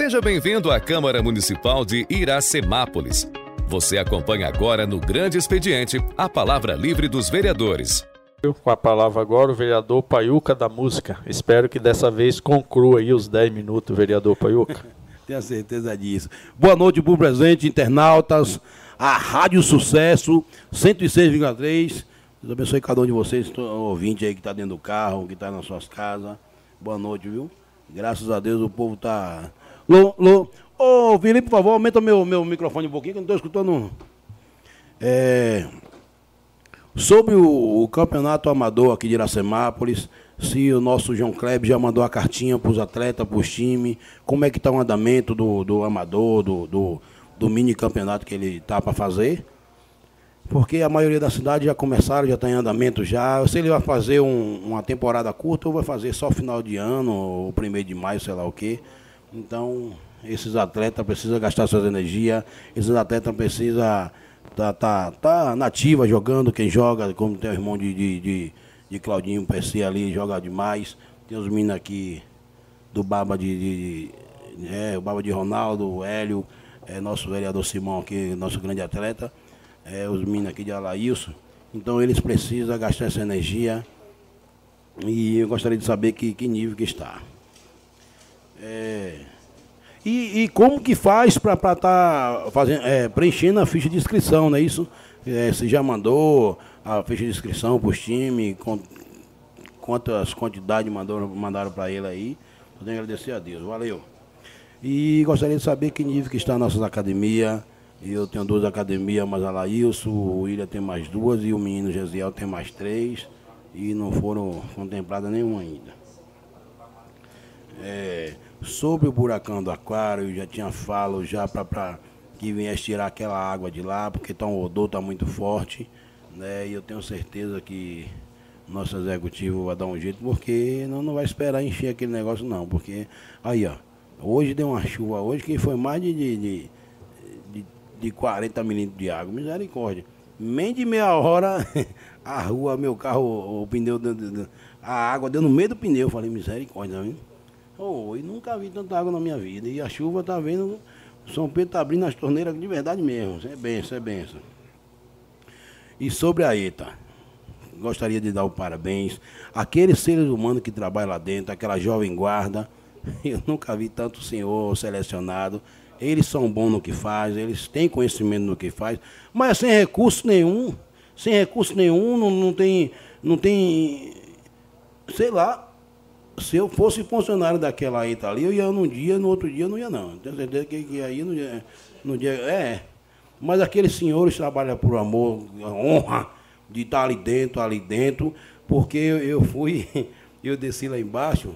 Seja bem-vindo à Câmara Municipal de Iracemápolis. Você acompanha agora no Grande Expediente a palavra livre dos vereadores. Com a palavra agora o vereador Paiuca da Música. Espero que dessa vez conclua aí os 10 minutos, vereador Paiuca. Tenho certeza disso. Boa noite, bom presente, internautas. A Rádio Sucesso 106,3. Deus abençoe cada um de vocês, ouvinte aí que está dentro do carro, que está nas suas casas. Boa noite, viu? Graças a Deus o povo está. Lô, lô. Ô, Felipe, por favor, aumenta meu, meu microfone um pouquinho, que eu não estou escutando. É. Sobre o, o, campeonato amador aqui de Iracemápolis, se o nosso João Kleber já mandou a cartinha para os atletas, para os times, como é que está o andamento do, do amador, do, do, do mini campeonato que ele está para fazer? Porque a maioria da cidade já começaram, já está em andamento já. Se ele vai fazer um, uma temporada curta ou vai fazer só final de ano, ou primeiro de maio, sei lá o quê. Então, esses atletas precisam gastar suas energias, esses atletas precisam tá, tá, tá nativa jogando, quem joga, como tem o irmão de, de, de, de Claudinho PC ali, joga demais. Tem os meninos aqui do Baba de, de, é, o Baba de Ronaldo, o Hélio, é, nosso vereador Simão aqui, nosso grande atleta é, os meninos aqui de Alailson. Então eles precisam gastar essa energia e eu gostaria de saber que, que nível que está. É, e, e, como que faz para estar tá é, preenchendo a ficha de inscrição, não é isso? É, você já mandou a ficha de inscrição para os times, quantas quantidades mandaram, para ele aí. Eu agradecer a Deus, valeu. E gostaria de saber que nível que está nossas academias, eu tenho duas academias, mas a Laílson, o William tem mais duas e o menino Gesiel tem mais três. E não foram contempladas nenhuma ainda. É, sobre o buracão do aquário, já tinha falo já para que viesse tirar aquela água de lá, porque tá um odor tá muito forte. Né, e eu tenho certeza que nosso executivo vai dar um jeito, porque não, não vai esperar encher aquele negócio não. Porque aí ó, hoje deu uma chuva hoje que foi mais de, de, de de 40 milímetros de água. Misericórdia. Nem de meia hora, a rua, meu carro, o, o pneu, a água deu no meio do pneu. Eu falei, misericórdia, viu? Oh, e nunca vi tanta água na minha vida. E a chuva tá vendo, São Pedro tá abrindo as torneiras de verdade mesmo. É benção, é benção. E sobre a ETA, gostaria de dar o parabéns. Aqueles seres humanos que trabalham lá dentro, aquela jovem guarda, eu nunca vi tanto senhor selecionado eles são bons no que fazem, eles têm conhecimento no que faz, mas sem recurso nenhum, sem recurso nenhum, não, não tem, não tem, sei lá, se eu fosse funcionário daquela aí tá ali, eu ia num dia, no outro dia não ia não. Tenho certeza que, que aí no dia, no dia. É. Mas aqueles senhores trabalham por amor, honra de estar ali dentro, ali dentro, porque eu, eu fui, eu desci lá embaixo,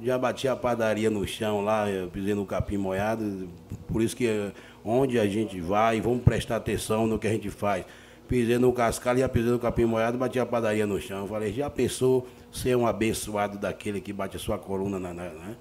já bati a padaria no chão lá, eu pisei no capim molhado. Por isso que eh, onde a gente vai, vamos prestar atenção no que a gente faz. Pisei no cascalho, já pisei no capim molhado, bati a padaria no chão. Falei, já pensou ser um abençoado daquele que bate a sua coluna na, na né?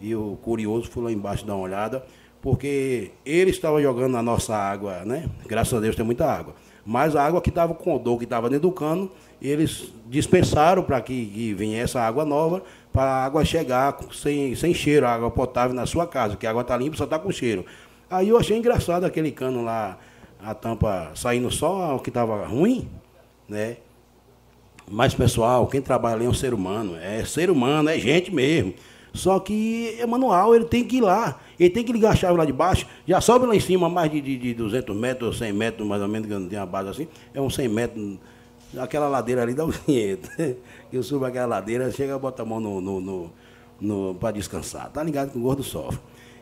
E o curioso foi lá embaixo dar uma olhada, porque ele estava jogando na nossa água, né? Graças a Deus tem muita água. Mas a água que estava com odor, que estava dentro do cano, eles dispensaram para que, que viesse a água nova, para a água chegar sem, sem cheiro, a água potável na sua casa, que a água está limpa, só está com cheiro. Aí eu achei engraçado aquele cano lá, a tampa saindo só o que estava ruim, né? Mas, pessoal, quem trabalha ali é um ser humano, é ser humano, é gente mesmo. Só que é manual, ele tem que ir lá, ele tem que ligar a chave lá de baixo, já sobe lá em cima mais de, de, de 200 metros, 100 metros mais ou menos, que não tem uma base assim, é uns 100 metros aquela ladeira ali dá um dinheiro. Eu subo aquela ladeira, chega, bota a mão no, no, no, no para descansar. Tá ligado que o gordo sofre.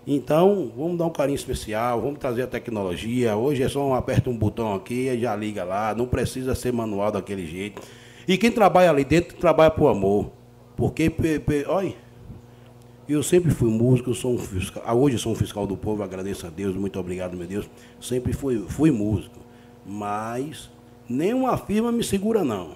Então, vamos dar um carinho especial, vamos trazer a tecnologia. Hoje é só um aperta um botão aqui e já liga lá. Não precisa ser manual daquele jeito. E quem trabalha ali dentro, trabalha por amor. Porque, olha, eu sempre fui músico, eu sou um fiscal, ah, hoje sou um fiscal do povo, agradeço a Deus, muito obrigado, meu Deus. Sempre fui, fui músico. Mas Nenhuma firma me segura, não.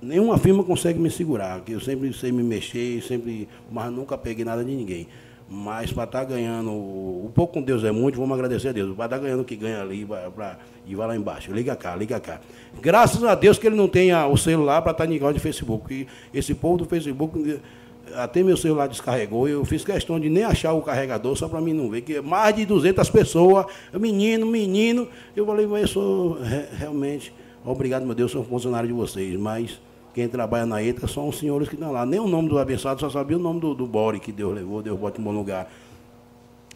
Nenhuma firma consegue me segurar, que eu sempre sei me mexer, sempre, mas nunca peguei nada de ninguém. Mas para estar tá ganhando, o pouco com Deus é muito, vamos agradecer a Deus. Para estar tá ganhando o que ganha ali, pra, pra, e vai lá embaixo. Liga cá, liga cá. Graças a Deus que ele não tem o celular para estar tá em de Facebook. Porque esse povo do Facebook até meu celular descarregou, eu fiz questão de nem achar o carregador, só para mim não ver, que mais de 200 pessoas, menino, menino, eu falei, mas eu sou realmente, obrigado meu Deus, sou funcionário de vocês, mas quem trabalha na ETA são os senhores que estão lá, nem o nome do abençoado, só sabia o nome do, do Bore que Deus levou, Deus bota em bom lugar.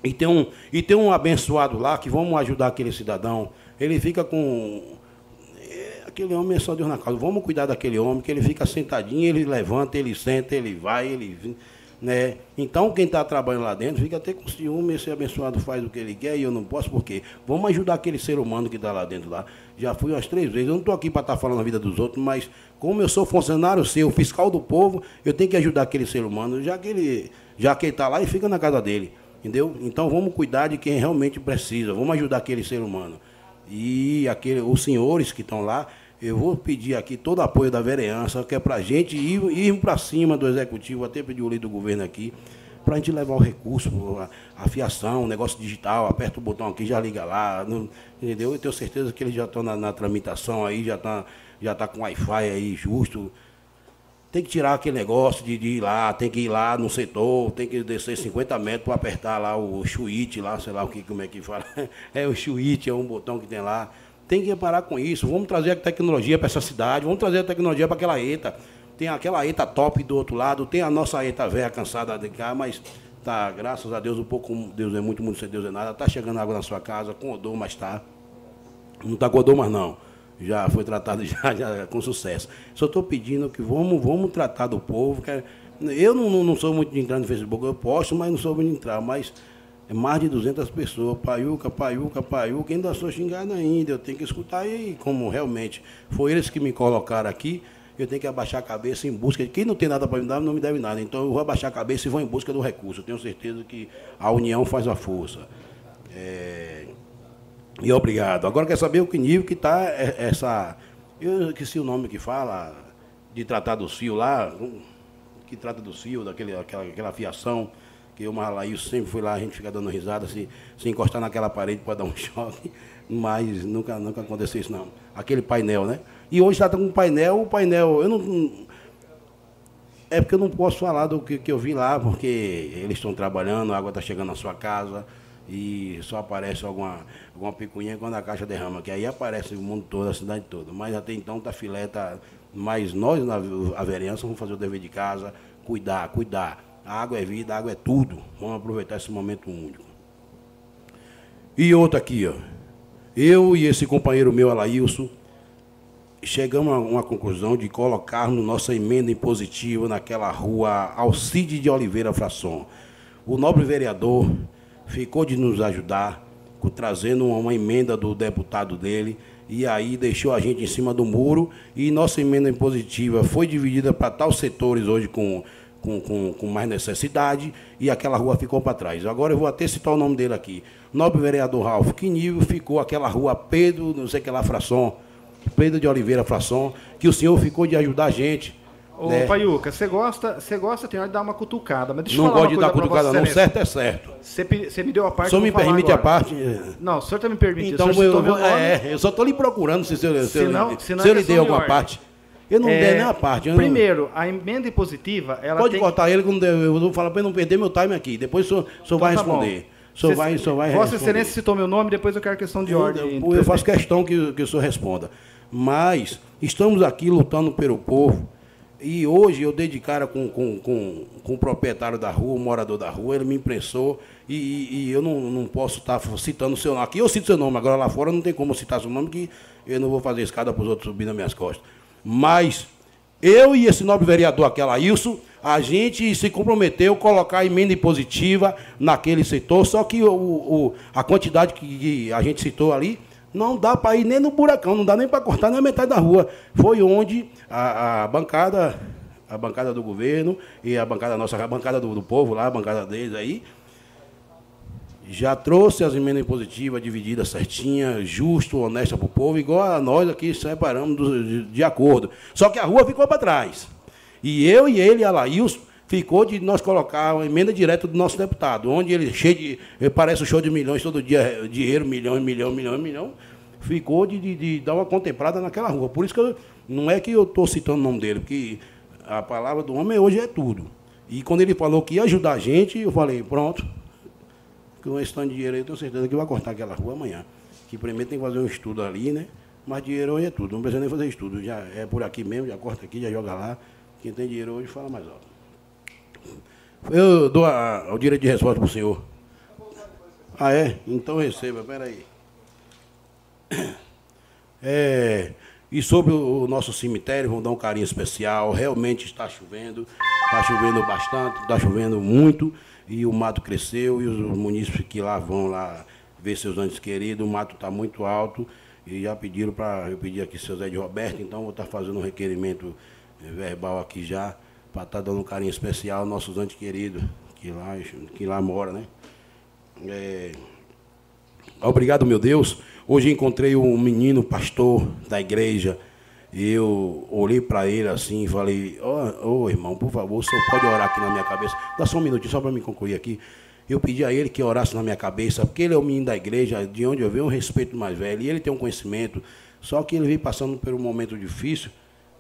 E tem, um, e tem um abençoado lá que vamos ajudar aquele cidadão, ele fica com aquele homem é só Deus na causa. Vamos cuidar daquele homem, que ele fica sentadinho, ele levanta, ele senta, ele vai, ele. Né? Então, quem está trabalhando lá dentro fica até com ciúme, esse abençoado faz o que ele quer e eu não posso, por quê? Vamos ajudar aquele ser humano que está lá dentro lá. Já fui umas três vezes, eu não estou aqui para estar tá falando a vida dos outros, mas como eu sou funcionário seu, fiscal do povo, eu tenho que ajudar aquele ser humano, já que ele já que está lá e fica na casa dele. Entendeu? Então vamos cuidar de quem realmente precisa, vamos ajudar aquele ser humano. E aquele, os senhores que estão lá, eu vou pedir aqui todo o apoio da vereança, que é para a gente ir, ir para cima do executivo, até pedir o líder do governo aqui, para a gente levar o recurso, a, a fiação, negócio digital, aperta o botão aqui, já liga lá, não, entendeu? Eu tenho certeza que eles já estão na, na, tramitação aí, já está já tá com Wi-Fi aí justo. Tem que tirar aquele negócio de, de, ir lá, tem que ir lá no setor, tem que descer 50 metros para apertar lá o chuite lá, sei lá o que, como é que fala. É o chuite, é um botão que tem lá. Tem que parar com isso. Vamos trazer a tecnologia para essa cidade, vamos trazer a tecnologia para aquela ETA. Tem aquela ETA top do outro lado, tem a nossa ETA velha cansada de cá, mas tá, graças a Deus, um pouco Deus é muito, muito sem Deus é nada. Tá chegando água na sua casa, com odor, mas tá. Não tá com odor, mas não. Já foi tratado já, já com sucesso. Só estou pedindo que vamos, vamos tratar do povo. Que é, eu não, não sou muito de entrar no Facebook, eu posto, mas não sou muito de entrar. Mas é mais de 200 pessoas, paiuca, paiuca, paiuca, ainda sou xingado ainda, eu tenho que escutar e como realmente foi eles que me colocaram aqui, eu tenho que abaixar a cabeça em busca de quem não tem nada para me dar, não me deve nada. Então eu vou abaixar a cabeça e vou em busca do recurso. Eu tenho certeza que a união faz a força. É... E obrigado. Agora quer saber o que nível que está essa. Eu esqueci o nome que fala, de tratar do fio lá, que trata do fio, daquele, aquela, aquela fiação que o Marlaí sempre foi lá, a gente fica dando risada, se, se encostar naquela parede para dar um choque, mas nunca, nunca aconteceu isso não. Aquele painel, né? E hoje está com um painel, o painel, eu não. É porque eu não posso falar do que, que eu vi lá, porque eles estão trabalhando, a água está chegando na sua casa e só aparece alguma, alguma picuinha quando a caixa derrama, que aí aparece o mundo todo, a cidade toda. Mas até então tá filé. Mas nós, na a vereança, vamos fazer o dever de casa, cuidar, cuidar. A água é vida, a água é tudo. Vamos aproveitar esse momento único. E outro aqui, ó. Eu e esse companheiro meu, Alailson, chegamos a uma conclusão de colocarmos nossa emenda impositiva naquela rua Alcide de Oliveira Frasson. O nobre vereador ficou de nos ajudar, trazendo uma emenda do deputado dele, e aí deixou a gente em cima do muro, e nossa emenda impositiva foi dividida para tal setores hoje com com, com, com mais necessidade e aquela rua ficou para trás. Agora eu vou até citar o nome dele aqui. Nobre vereador Ralf, que nível ficou aquela rua Pedro, não sei que lá, Frasson, Pedro de Oliveira Frasson, que o senhor ficou de ajudar a gente. Ô, né? Paiuca, você gosta, você gosta, tem hora de dar uma cutucada, mas deixa eu Não gosto de dar cutucada, não, certo é certo. Você me deu a parte. O senhor me permite agora. a parte? Não, o senhor está me permitindo. Então, eu, eu, é, eu só estou lhe procurando se, se, se, se, não, se, se eu lhe dei alguma parte. Eu não é, der nem a parte. Primeiro, a emenda impositiva, ela Pode tem... cortar ele, eu vou falar para ele não perder meu time aqui. Depois o senhor, o senhor então, vai tá responder. O senhor vai, o senhor vai Vossa. Excelência citou meu nome, depois eu quero questão de eu, ordem. Eu, eu faço questão que, que o senhor responda. Mas estamos aqui lutando pelo povo. E hoje eu dei de cara com, com, com, com o proprietário da rua, o morador da rua, ele me impressou e, e, e eu não, não posso estar citando o seu nome. Aqui eu cito seu nome, agora lá fora não tem como citar seu nome, que eu não vou fazer escada para os outros subir nas minhas costas. Mas eu e esse nobre vereador, aquela Ilso, a gente se comprometeu a colocar emenda impositiva naquele setor, só que o, o a quantidade que a gente citou ali não dá para ir nem no buracão, não dá nem para cortar na metade da rua. Foi onde a, a, bancada, a bancada do governo e a bancada nossa, a bancada do, do povo lá, a bancada deles aí, já trouxe as emendas positivas divididas certinha, justo, honesta para o povo, igual a nós aqui separamos do, de, de, acordo. Só que a rua ficou para trás. E eu e ele, a Laílson, ficou de nós colocar uma emenda direta do nosso deputado, onde ele cheio de. Parece um show de milhões todo dia, dinheiro, milhão, milhão, milhão, milhão. Ficou de, de, de dar uma contemplada naquela rua. Por isso que eu, não é que eu estou citando o nome dele, porque a palavra do homem hoje é tudo. E quando ele falou que ia ajudar a gente, eu falei, pronto, com esse tanto de dinheiro aí, eu tenho certeza que vai cortar aquela rua amanhã. Que primeiro tem que fazer um estudo ali, né? Mas dinheiro hoje é tudo, não precisa nem fazer estudo. Já é por aqui mesmo, já corta aqui, já joga lá. Quem tem dinheiro hoje fala mais alto. Eu dou a, o direito de resposta para o senhor. Ah, é? Então receba, peraí. É, e sobre o nosso cemitério, vamos dar um carinho especial. Realmente está chovendo, está chovendo bastante, está chovendo muito, e o mato cresceu, e os munícipes que lá vão lá ver seus antes queridos, o mato está muito alto, e já pediram para. Eu pedi aqui seu Zé de Roberto, então vou estar tá fazendo um requerimento eh, verbal aqui já, para estar tá dando um carinho especial aos nossos antes queridos, que lá, que lá mora, né? É, obrigado, meu Deus. Hoje encontrei um menino pastor da igreja. E eu olhei para ele assim e falei: Ô oh, oh, irmão, por favor, o senhor pode orar aqui na minha cabeça? Dá só um minutinho, só para me concluir aqui. Eu pedi a ele que orasse na minha cabeça, porque ele é o menino da igreja, de onde eu venho, um respeito mais velho. E ele tem um conhecimento, só que ele vem passando por um momento difícil.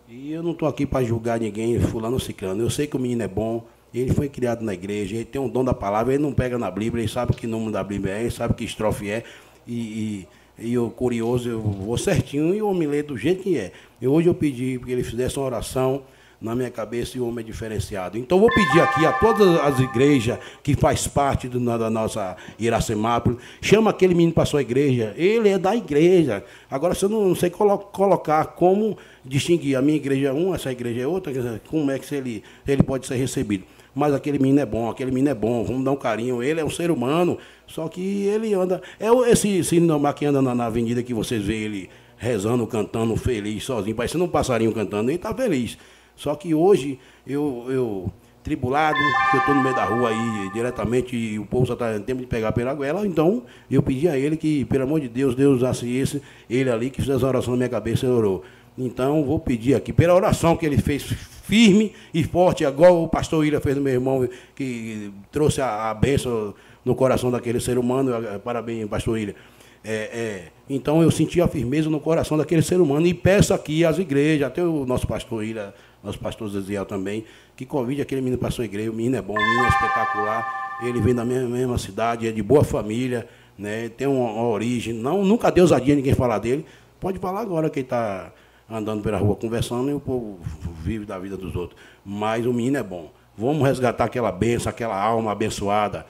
E eu não estou aqui para julgar ninguém, fulano ciclano. Eu sei que o menino é bom, ele foi criado na igreja, ele tem um dom da palavra, ele não pega na Bíblia, ele sabe que nome da Bíblia é, ele sabe que estrofe é. E, e e eu, curioso, eu vou certinho e o homem lê do jeito que é. E hoje eu pedi que ele fizesse uma oração na minha cabeça e o homem é diferenciado. Então vou pedir aqui a todas as igrejas que faz parte do, da nossa Iracemápolis, chama aquele menino para a sua igreja. Ele é da igreja. Agora você não, não sei colo colocar como distinguir a minha igreja é uma, essa igreja é outra, como é que ele, ele pode ser recebido mas aquele menino é bom, aquele menino é bom, vamos dar um carinho. Ele é um ser humano, só que ele anda. É esse, esse que anda na, na, avenida que vocês veem ele rezando, cantando, feliz, sozinho, parecendo um passarinho cantando, ele está feliz. Só que hoje eu, eu tribulado, que eu estou no meio da rua aí diretamente e o povo só está em tempo de pegar pela goela, então eu pedi a ele que, pelo amor de Deus, Deus usasse esse, ele ali que fizesse a oração na minha cabeça e orou. Então, vou pedir aqui, pela oração que ele fez firme e forte, igual o pastor William fez do meu irmão, que trouxe a, a bênção no coração daquele ser humano. Parabéns, pastor William. É, é, então, eu senti a firmeza no coração daquele ser humano e peço aqui às igrejas, até o nosso pastor William, nosso pastor Zeziel também, que convide aquele menino para a sua igreja. O menino é bom, o menino é espetacular. Ele vem da mesma, mesma cidade, é de boa família, né, tem uma, uma origem. Não, nunca deu ousadia ninguém falar dele. Pode falar agora que está andando pela rua conversando e o povo vive da vida dos outros. Mas o menino é bom. Vamos resgatar aquela benção, aquela alma abençoada.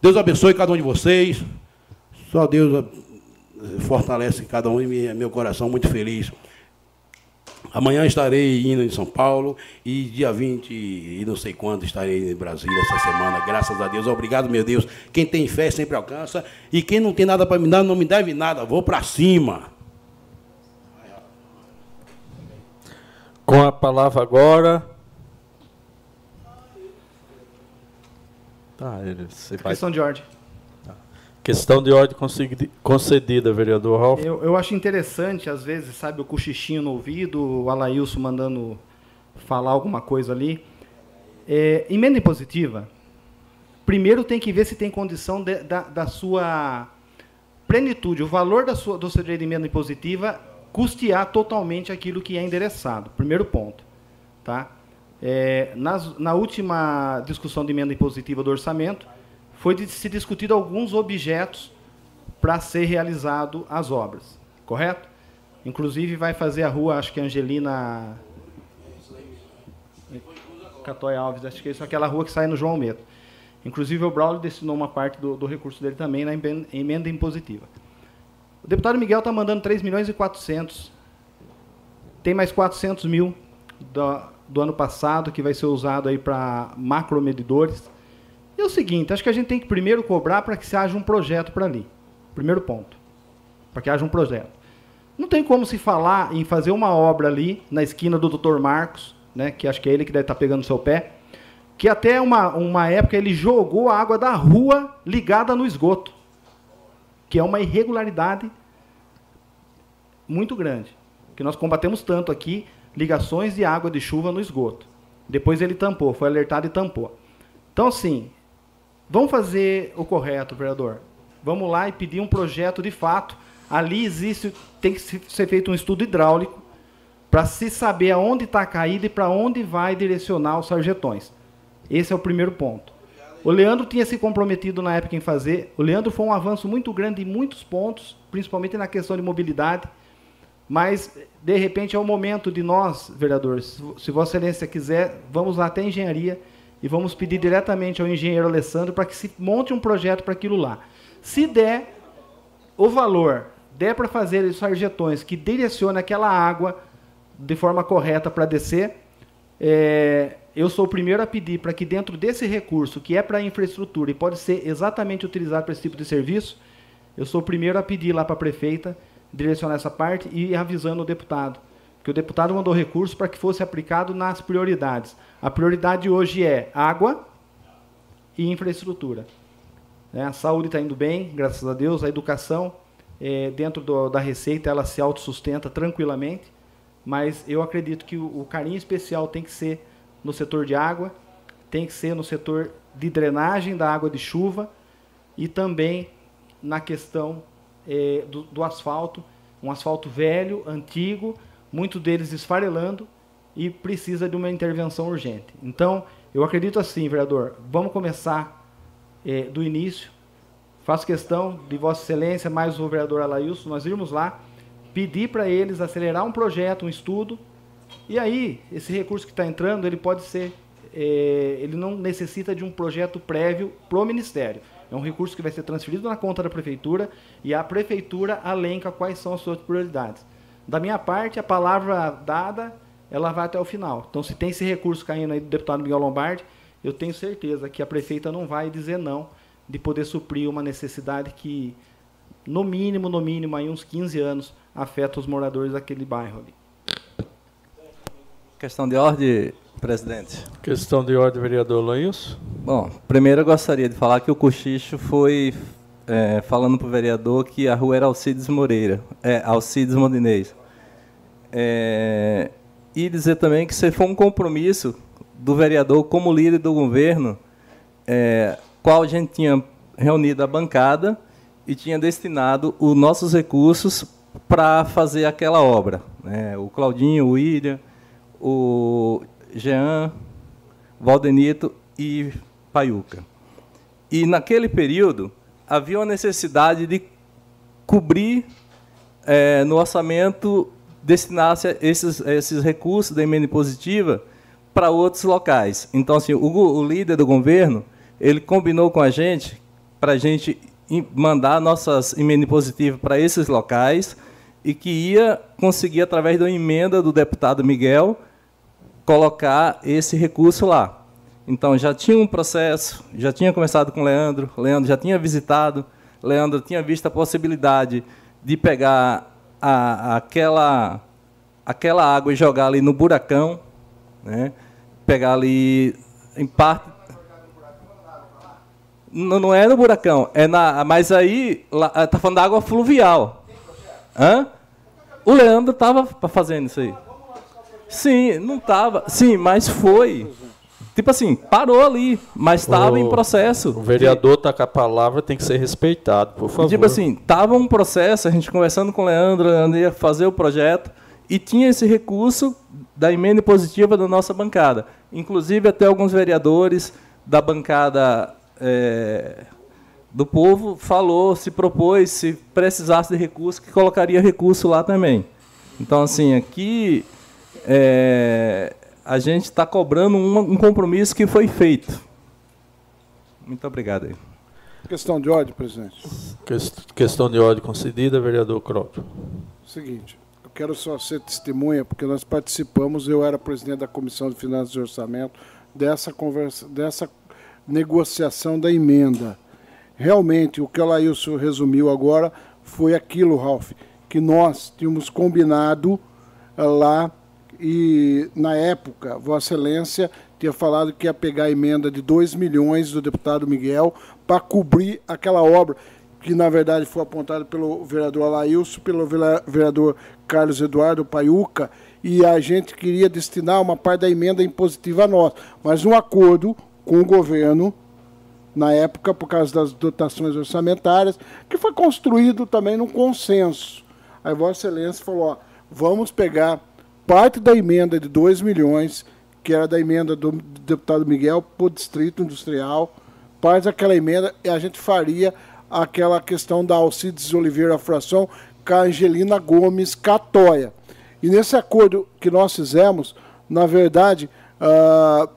Deus abençoe cada um de vocês. Só Deus eh, fortalece cada um e meu coração muito feliz. Amanhã estarei indo em São Paulo e dia 20 e não sei quando estarei em Brasília essa semana, graças a Deus. Obrigado, meu Deus. Quem tem fé sempre alcança e quem não tem nada para me dar não me deve nada. Vou para cima. Com a palavra agora. Tá, vai... Questão de ordem. Questão de ordem concedida, vereador Ralf. Eu, eu acho interessante, às vezes, sabe, o cochichinho no ouvido, o Alailson mandando falar alguma coisa ali. É, emenda impositiva, primeiro tem que ver se tem condição de, da, da sua plenitude, o valor da sua, do seu direito de emenda impositiva custear totalmente aquilo que é endereçado. Primeiro ponto. Tá? É, nas, na última discussão de emenda impositiva do orçamento, foi de, se discutido alguns objetos para ser realizado as obras. Correto? Inclusive vai fazer a rua, acho que Angelina. Catói Alves, acho que é isso, aquela rua que sai no João Meto. Inclusive o Braulio destinou uma parte do, do recurso dele também na emenda impositiva. O deputado Miguel está mandando 3 milhões e 400. Tem mais 400 mil do, do ano passado que vai ser usado aí para macromedidores. E é o seguinte, acho que a gente tem que primeiro cobrar para que se haja um projeto para ali. Primeiro ponto. Para que haja um projeto. Não tem como se falar em fazer uma obra ali na esquina do Dr. Marcos, né, que acho que é ele que deve estar tá pegando seu pé, que até uma, uma época ele jogou a água da rua ligada no esgoto que é uma irregularidade muito grande. Que nós combatemos tanto aqui ligações de água de chuva no esgoto. Depois ele tampou, foi alertado e tampou. Então, assim, vamos fazer o correto, vereador. Vamos lá e pedir um projeto de fato. Ali existe, tem que ser feito um estudo hidráulico para se saber aonde está a caída e para onde vai direcionar os sarjetões. Esse é o primeiro ponto. O Leandro tinha se comprometido na época em fazer. O Leandro foi um avanço muito grande em muitos pontos, principalmente na questão de mobilidade. Mas, de repente, é o momento de nós, vereadores, se Vossa Excelência quiser, vamos lá até a engenharia e vamos pedir diretamente ao engenheiro Alessandro para que se monte um projeto para aquilo lá. Se der o valor, der para fazer os sarjetões que direcione aquela água de forma correta para descer, é, eu sou o primeiro a pedir para que dentro desse recurso, que é para infraestrutura e pode ser exatamente utilizado para esse tipo de serviço, eu sou o primeiro a pedir lá para a prefeita direcionar essa parte e avisando o deputado. Porque o deputado mandou recurso para que fosse aplicado nas prioridades. A prioridade hoje é água e infraestrutura. É, a saúde está indo bem, graças a Deus. A educação, é, dentro do, da receita, ela se autossustenta tranquilamente. Mas eu acredito que o, o carinho especial tem que ser no setor de água, tem que ser no setor de drenagem da água de chuva e também na questão é, do, do, asfalto, um asfalto velho, antigo, muitos deles esfarelando e precisa de uma intervenção urgente. Então, eu acredito assim, vereador, vamos começar é, do início. Faço questão de Vossa Excelência, mais o vereador Alailson, nós irmos lá, pedir para eles acelerar um projeto, um estudo, e aí, esse recurso que está entrando, ele pode ser, é, ele não necessita de um projeto prévio para o Ministério. É um recurso que vai ser transferido na conta da prefeitura e a prefeitura alenca quais são as suas prioridades. Da minha parte, a palavra dada, ela vai até o final. Então, se tem esse recurso caindo aí do deputado Miguel Lombardi, eu tenho certeza que a prefeita não vai dizer não de poder suprir uma necessidade que, no mínimo, no mínimo, aí uns 15 anos, afeta os moradores daquele bairro ali. Questão de ordem, presidente. Questão de ordem, vereador Lanhos. Bom, primeiro eu gostaria de falar que o cochicho foi é, falando para o vereador que a rua era Alcides Moreira, é, Alcides Mondinês. É, e dizer também que isso foi um compromisso do vereador como líder do governo, é, qual a gente tinha reunido a bancada e tinha destinado os nossos recursos para fazer aquela obra. Né? O Claudinho, o William, o Jean, Valdenito e Paiuca. E naquele período havia uma necessidade de cobrir é, no orçamento destinasse esses, esses recursos da emenda positiva para outros locais. Então, assim, o, o, líder do governo ele combinou com a gente para a gente mandar nossas emendas positivas para esses locais e que ia conseguir, através da emenda do deputado Miguel, colocar esse recurso lá. Então já tinha um processo, já tinha começado com o Leandro, Leandro já tinha visitado, Leandro tinha visto a possibilidade de pegar a, aquela, aquela água e jogar ali no buracão, né? pegar ali em parte. Não, não é no buracão, é na. Mas aí está falando da água fluvial. Hã? O Leandro estava fazendo isso aí. Sim, não tava. Sim, mas foi. Tipo assim, parou ali, mas estava em processo. O vereador de... tá com a palavra, tem que ser respeitado, por favor. Tipo assim, tava um processo, a gente conversando com o Leandro, Leandro ia fazer o projeto e tinha esse recurso da emenda positiva da nossa bancada. Inclusive até alguns vereadores da bancada é, do povo falou, se propôs, se precisasse de recurso, que colocaria recurso lá também. Então assim, aqui é, a gente está cobrando um, um, compromisso que foi feito. Muito obrigado. Aí. Questão de ordem, presidente. Questão de ordem concedida, vereador Crópio. Seguinte, eu quero só ser testemunha, porque nós participamos, eu era presidente da Comissão de Finanças e Orçamento, dessa, conversa, dessa negociação da emenda. Realmente, o que o Laílson resumiu agora foi aquilo, Ralf, que nós tínhamos combinado lá e na época, Vossa Excelência tinha falado que ia pegar a emenda de 2 milhões do deputado Miguel para cobrir aquela obra, que na verdade foi apontada pelo vereador Alailson, pelo vereador Carlos Eduardo Paiuca, e a gente queria destinar uma parte da emenda impositiva a nós, mas um acordo com o governo, na época, por causa das dotações orçamentárias, que foi construído também num consenso. Aí Vossa Excelência falou: ó, vamos pegar parte da emenda de 2 milhões que era da emenda do deputado Miguel, para o Distrito Industrial. Faz aquela emenda e a gente faria aquela questão da Alcides Oliveira Fração com a Angelina Gomes Catoia. E nesse acordo que nós fizemos, na verdade, uh,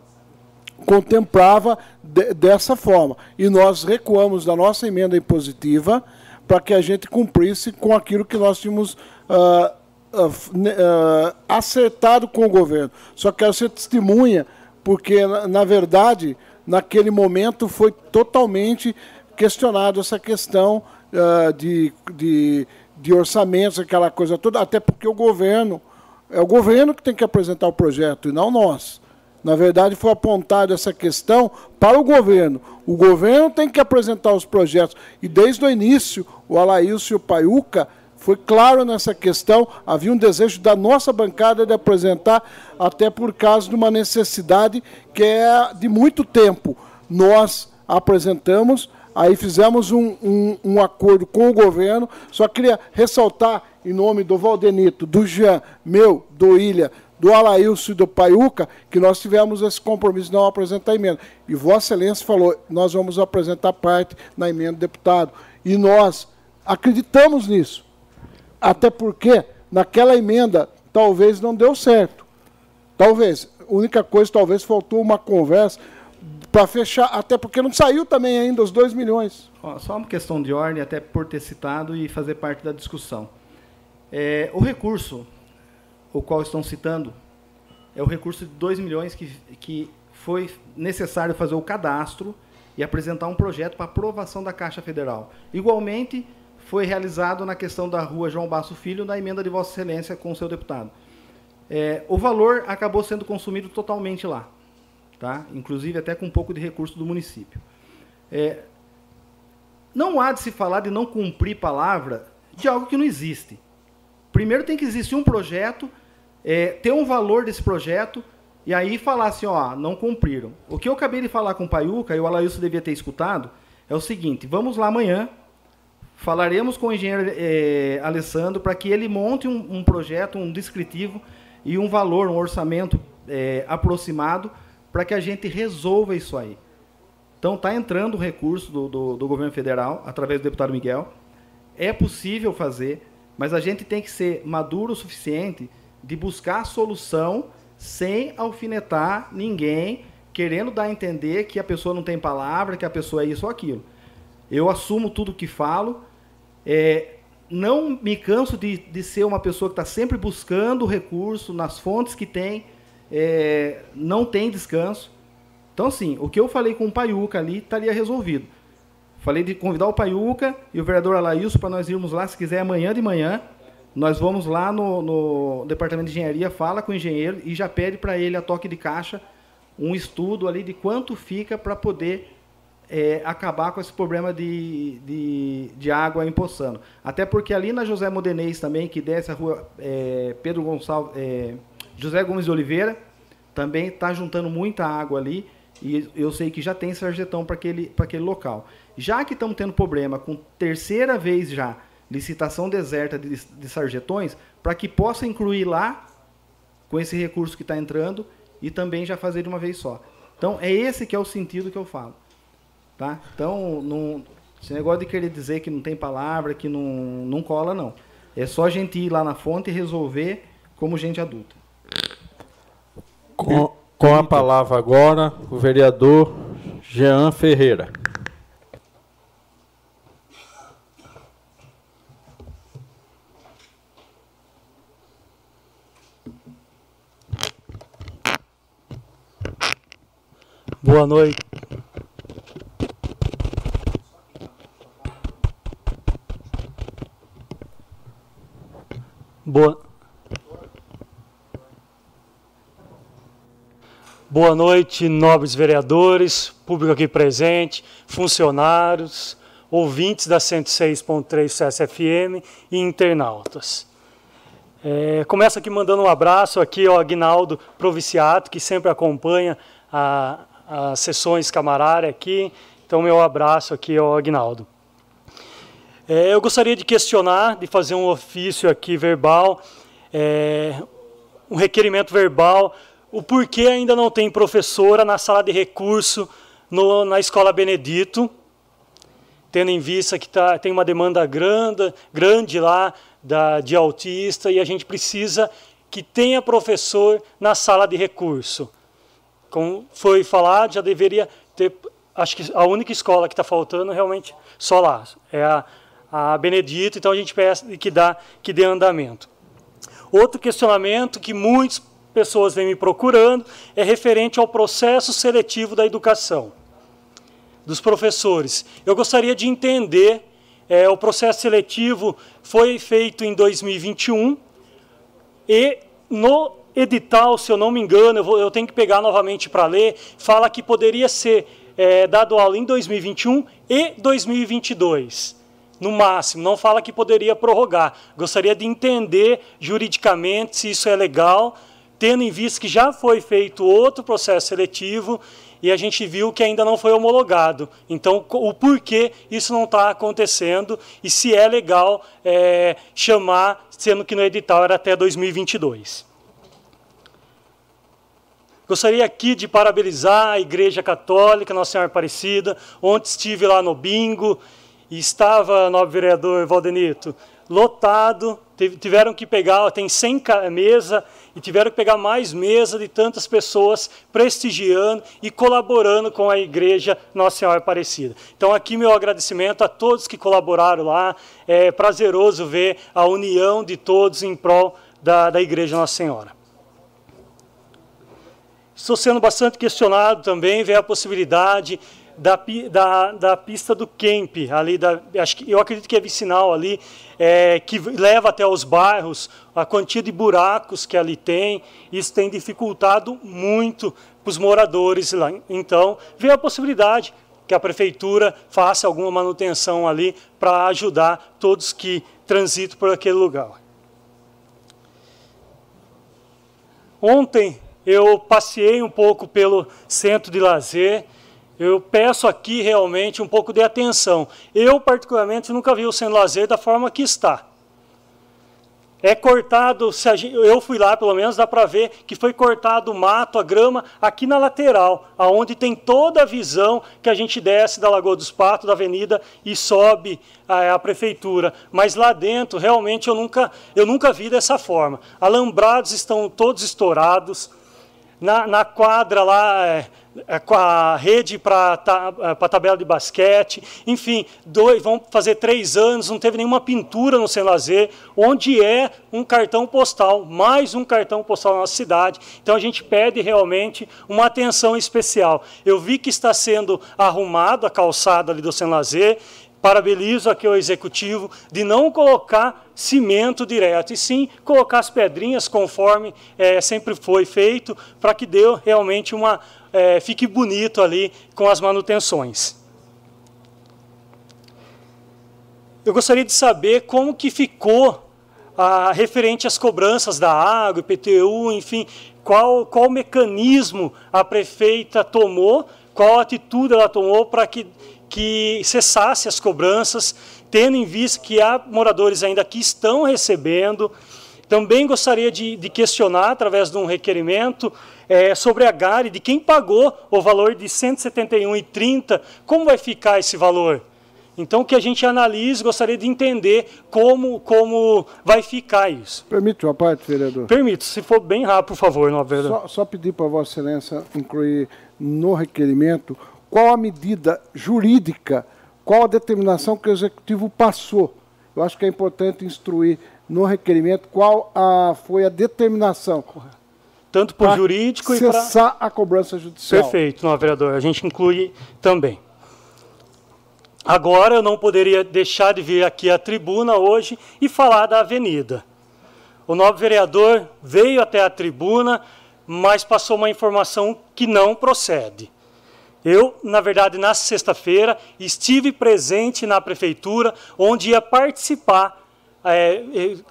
contemplava de, dessa forma. E nós recuamos da nossa emenda impositiva para que a gente cumprisse com aquilo que nós tínhamos uh, uh, acertado com o governo. Só quero ser testemunha, porque, na, na verdade, naquele momento foi totalmente questionado essa questão uh, de, de, de orçamentos, aquela coisa toda, até porque o governo, é o governo que tem que apresentar o projeto e não nós. Na verdade, foi apontada essa questão para o governo. O governo tem que apresentar os projetos. E desde o início, o Alaílcio e o Paiuca foi claro nessa questão. Havia um desejo da nossa bancada de apresentar, até por causa de uma necessidade que é de muito tempo. Nós apresentamos, aí fizemos um, um, um acordo com o governo. Só queria ressaltar, em nome do Valdenito, do Jean, meu, do Ilha, do Alailson e do Paiuca, que nós tivemos esse compromisso de não apresentar emenda. E Vossa Excelência falou, nós vamos apresentar parte na emenda do deputado. E nós acreditamos nisso. Até porque naquela emenda talvez não deu certo. Talvez. A única coisa, talvez faltou uma conversa para fechar, até porque não saiu também ainda os 2 milhões. Só uma questão de ordem, até por ter citado e fazer parte da discussão. É, o recurso o qual estão citando, é o recurso de 2 milhões que, que foi necessário fazer o cadastro e apresentar um projeto para aprovação da Caixa Federal. Igualmente, foi realizado na questão da rua João Basso Filho, na emenda de Vossa Excelência com o seu deputado. É, o valor acabou sendo consumido totalmente lá, tá? inclusive até com um pouco de recurso do município. É, não há de se falar de não cumprir palavra de algo que não existe. Primeiro tem que existir um projeto é, ter um valor desse projeto e aí falar assim, ó, não cumpriram. O que eu acabei de falar com o Paiuca, e o Alailson devia ter escutado, é o seguinte, vamos lá amanhã, falaremos com o engenheiro é, Alessandro para que ele monte um, um, projeto, um descritivo e um valor, um orçamento é, aproximado para que a gente resolva isso aí. Então está entrando o recurso do, do, do governo federal, através do deputado Miguel. É possível fazer, mas a gente tem que ser maduro o suficiente de buscar solução sem alfinetar ninguém, querendo dar a entender que a pessoa não tem palavra, que a pessoa é isso ou aquilo. Eu assumo tudo que falo, é, não me canso de, de ser uma pessoa que está sempre buscando recurso nas fontes que tem, é, não tem descanso. Então, assim, o que eu falei com o Paiuca ali estaria resolvido. Falei de convidar o Paiuca e o vereador Alailson para nós irmos lá, se quiser, amanhã de manhã, nós vamos lá no, no departamento de engenharia, fala com o engenheiro e já pede para ele a toque de caixa um estudo ali de quanto fica para poder é, acabar com esse problema de, de, de, água em Poçano. Até porque ali na José Modenês também, que desce a rua é, Pedro Gonçalves, é, José Gomes de Oliveira, também está juntando muita água ali e eu sei que já tem sarjetão para aquele, aquele local. Já que estamos tendo problema com terceira vez já licitação deserta de, de sarjetões, para que possa incluir lá, com esse recurso que está entrando, e também já fazer de uma vez só. Então, é esse que é o sentido que eu falo. Tá? Então, não, esse negócio de querer dizer que não tem palavra, que não, não cola, não. É só a gente ir lá na fonte e resolver como gente adulta. Com, com a palavra agora, o vereador Jean Ferreira. Boa noite. Boa. Boa noite, nobres vereadores, público aqui presente, funcionários, ouvintes da 106.3 CSFM e internautas. É, começo aqui mandando um abraço aqui ao Agnaldo Proviciato, que sempre acompanha as sessões camarária aqui. Então, meu abraço aqui ao Agnaldo. É, eu gostaria de questionar, de fazer um ofício aqui verbal, é, um requerimento verbal o porquê ainda não tem professora na sala de recurso no, na Escola Benedito, tendo em vista que tá, tem uma demanda grande, grande lá da, de autista e a gente precisa que tenha professor na sala de recurso. Como foi falado, já deveria ter. Acho que a única escola que está faltando realmente só lá é a, a Benedito, então a gente pede que, dá, que dê andamento. Outro questionamento que muitas pessoas vêm me procurando é referente ao processo seletivo da educação dos professores. Eu gostaria de entender, é, o processo seletivo foi feito em 2021 e no edital, se eu não me engano, eu, vou, eu tenho que pegar novamente para ler, fala que poderia ser é, dado aula em 2021 e 2022 no máximo, não fala que poderia prorrogar. Gostaria de entender juridicamente se isso é legal, tendo em vista que já foi feito outro processo seletivo e a gente viu que ainda não foi homologado. Então, o porquê isso não está acontecendo e se é legal é, chamar, sendo que no edital era até 2022. Gostaria aqui de parabenizar a Igreja Católica, Nossa Senhora Aparecida, onde estive lá no bingo e estava, nobre vereador Valdenito, lotado, tiveram que pegar, tem 100 mesa e tiveram que pegar mais mesa de tantas pessoas prestigiando e colaborando com a igreja Nossa Senhora Aparecida. Então aqui meu agradecimento a todos que colaboraram lá, é prazeroso ver a união de todos em prol da, da igreja Nossa Senhora. Estou sendo bastante questionado também, ver a possibilidade da, da, da pista do Camp, ali da, acho que, eu acredito que é vicinal ali, é, que leva até os bairros, a quantia de buracos que ali tem, isso tem dificultado muito para os moradores lá. Então, vê a possibilidade que a prefeitura faça alguma manutenção ali para ajudar todos que transitam por aquele lugar. Ontem eu passei um pouco pelo centro de lazer. Eu peço aqui realmente um pouco de atenção. Eu, particularmente, nunca vi o de lazer da forma que está. É cortado, gente, eu fui lá pelo menos, dá para ver que foi cortado o mato, a grama, aqui na lateral, aonde tem toda a visão que a gente desce da Lagoa dos Patos, da avenida, e sobe a, a prefeitura. Mas lá dentro, realmente, eu nunca, eu nunca vi dessa forma. Alambrados estão todos estourados, na, na quadra lá, é, com a rede para a tabela de basquete, enfim, dois, vão fazer três anos, não teve nenhuma pintura no Sem Lazer, onde é um cartão postal, mais um cartão postal na nossa cidade. Então a gente pede realmente uma atenção especial. Eu vi que está sendo arrumado a calçada ali do Sem Lazer, Parabenizo aqui o executivo de não colocar cimento direto, e sim colocar as pedrinhas conforme é, sempre foi feito, para que dê realmente uma. É, fique bonito ali com as manutenções. Eu gostaria de saber como que ficou a, referente às cobranças da água, IPTU, enfim, qual, qual mecanismo a prefeita tomou, qual atitude ela tomou para que que cessasse as cobranças, tendo em vista que há moradores ainda que estão recebendo. Também gostaria de, de questionar, através de um requerimento, é, sobre a GARE, de quem pagou o valor de R$ 171,30, como vai ficar esse valor? Então, que a gente analise, gostaria de entender como, como vai ficar isso. Permite uma parte, vereador? Permito, se for bem rápido, por favor, não, vereador. Só, só pedir para Vossa Excelência incluir no requerimento qual a medida jurídica, qual a determinação que o executivo passou. Eu acho que é importante instruir no requerimento qual a, foi a determinação. Tanto para o jurídico e para. Cessar a cobrança judicial. Perfeito, não, vereador. A gente inclui também. Agora eu não poderia deixar de vir aqui à tribuna hoje e falar da avenida. O novo vereador veio até a tribuna, mas passou uma informação que não procede. Eu, na verdade, na sexta-feira, estive presente na prefeitura, onde ia participar, é,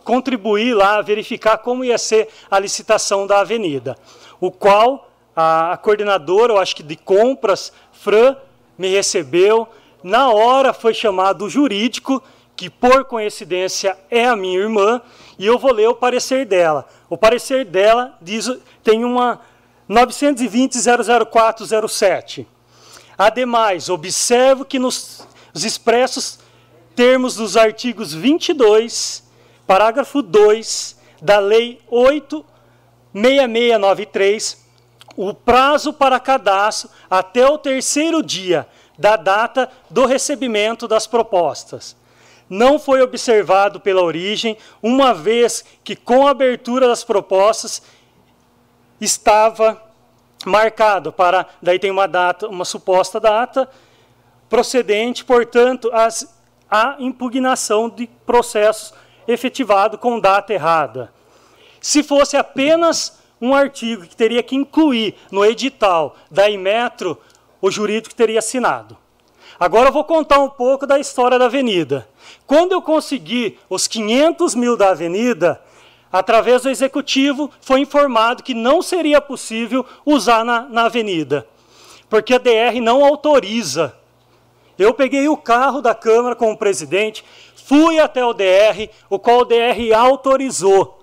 contribuir lá, verificar como ia ser a licitação da avenida. O qual a, a coordenadora, eu acho que de compras, Fran, me recebeu. Na hora foi chamado o jurídico, que por coincidência é a minha irmã, e eu vou ler o parecer dela. O parecer dela diz, tem uma 920-00407. Ademais, observo que nos expressos termos dos artigos 22, parágrafo 2 da Lei 86693, o prazo para cadastro até o terceiro dia da data do recebimento das propostas. Não foi observado pela origem, uma vez que com a abertura das propostas estava marcado para, daí tem uma data, uma suposta data procedente, portanto, as, a impugnação de processo efetivado com data errada. Se fosse apenas um artigo que teria que incluir no edital da Imetro, o jurídico teria assinado. Agora eu vou contar um pouco da história da avenida. Quando eu consegui os 500 mil da avenida, através do executivo, foi informado que não seria possível usar na, na avenida, porque a DR não autoriza. Eu peguei o carro da Câmara com o presidente, fui até o DR, o qual o DR autorizou.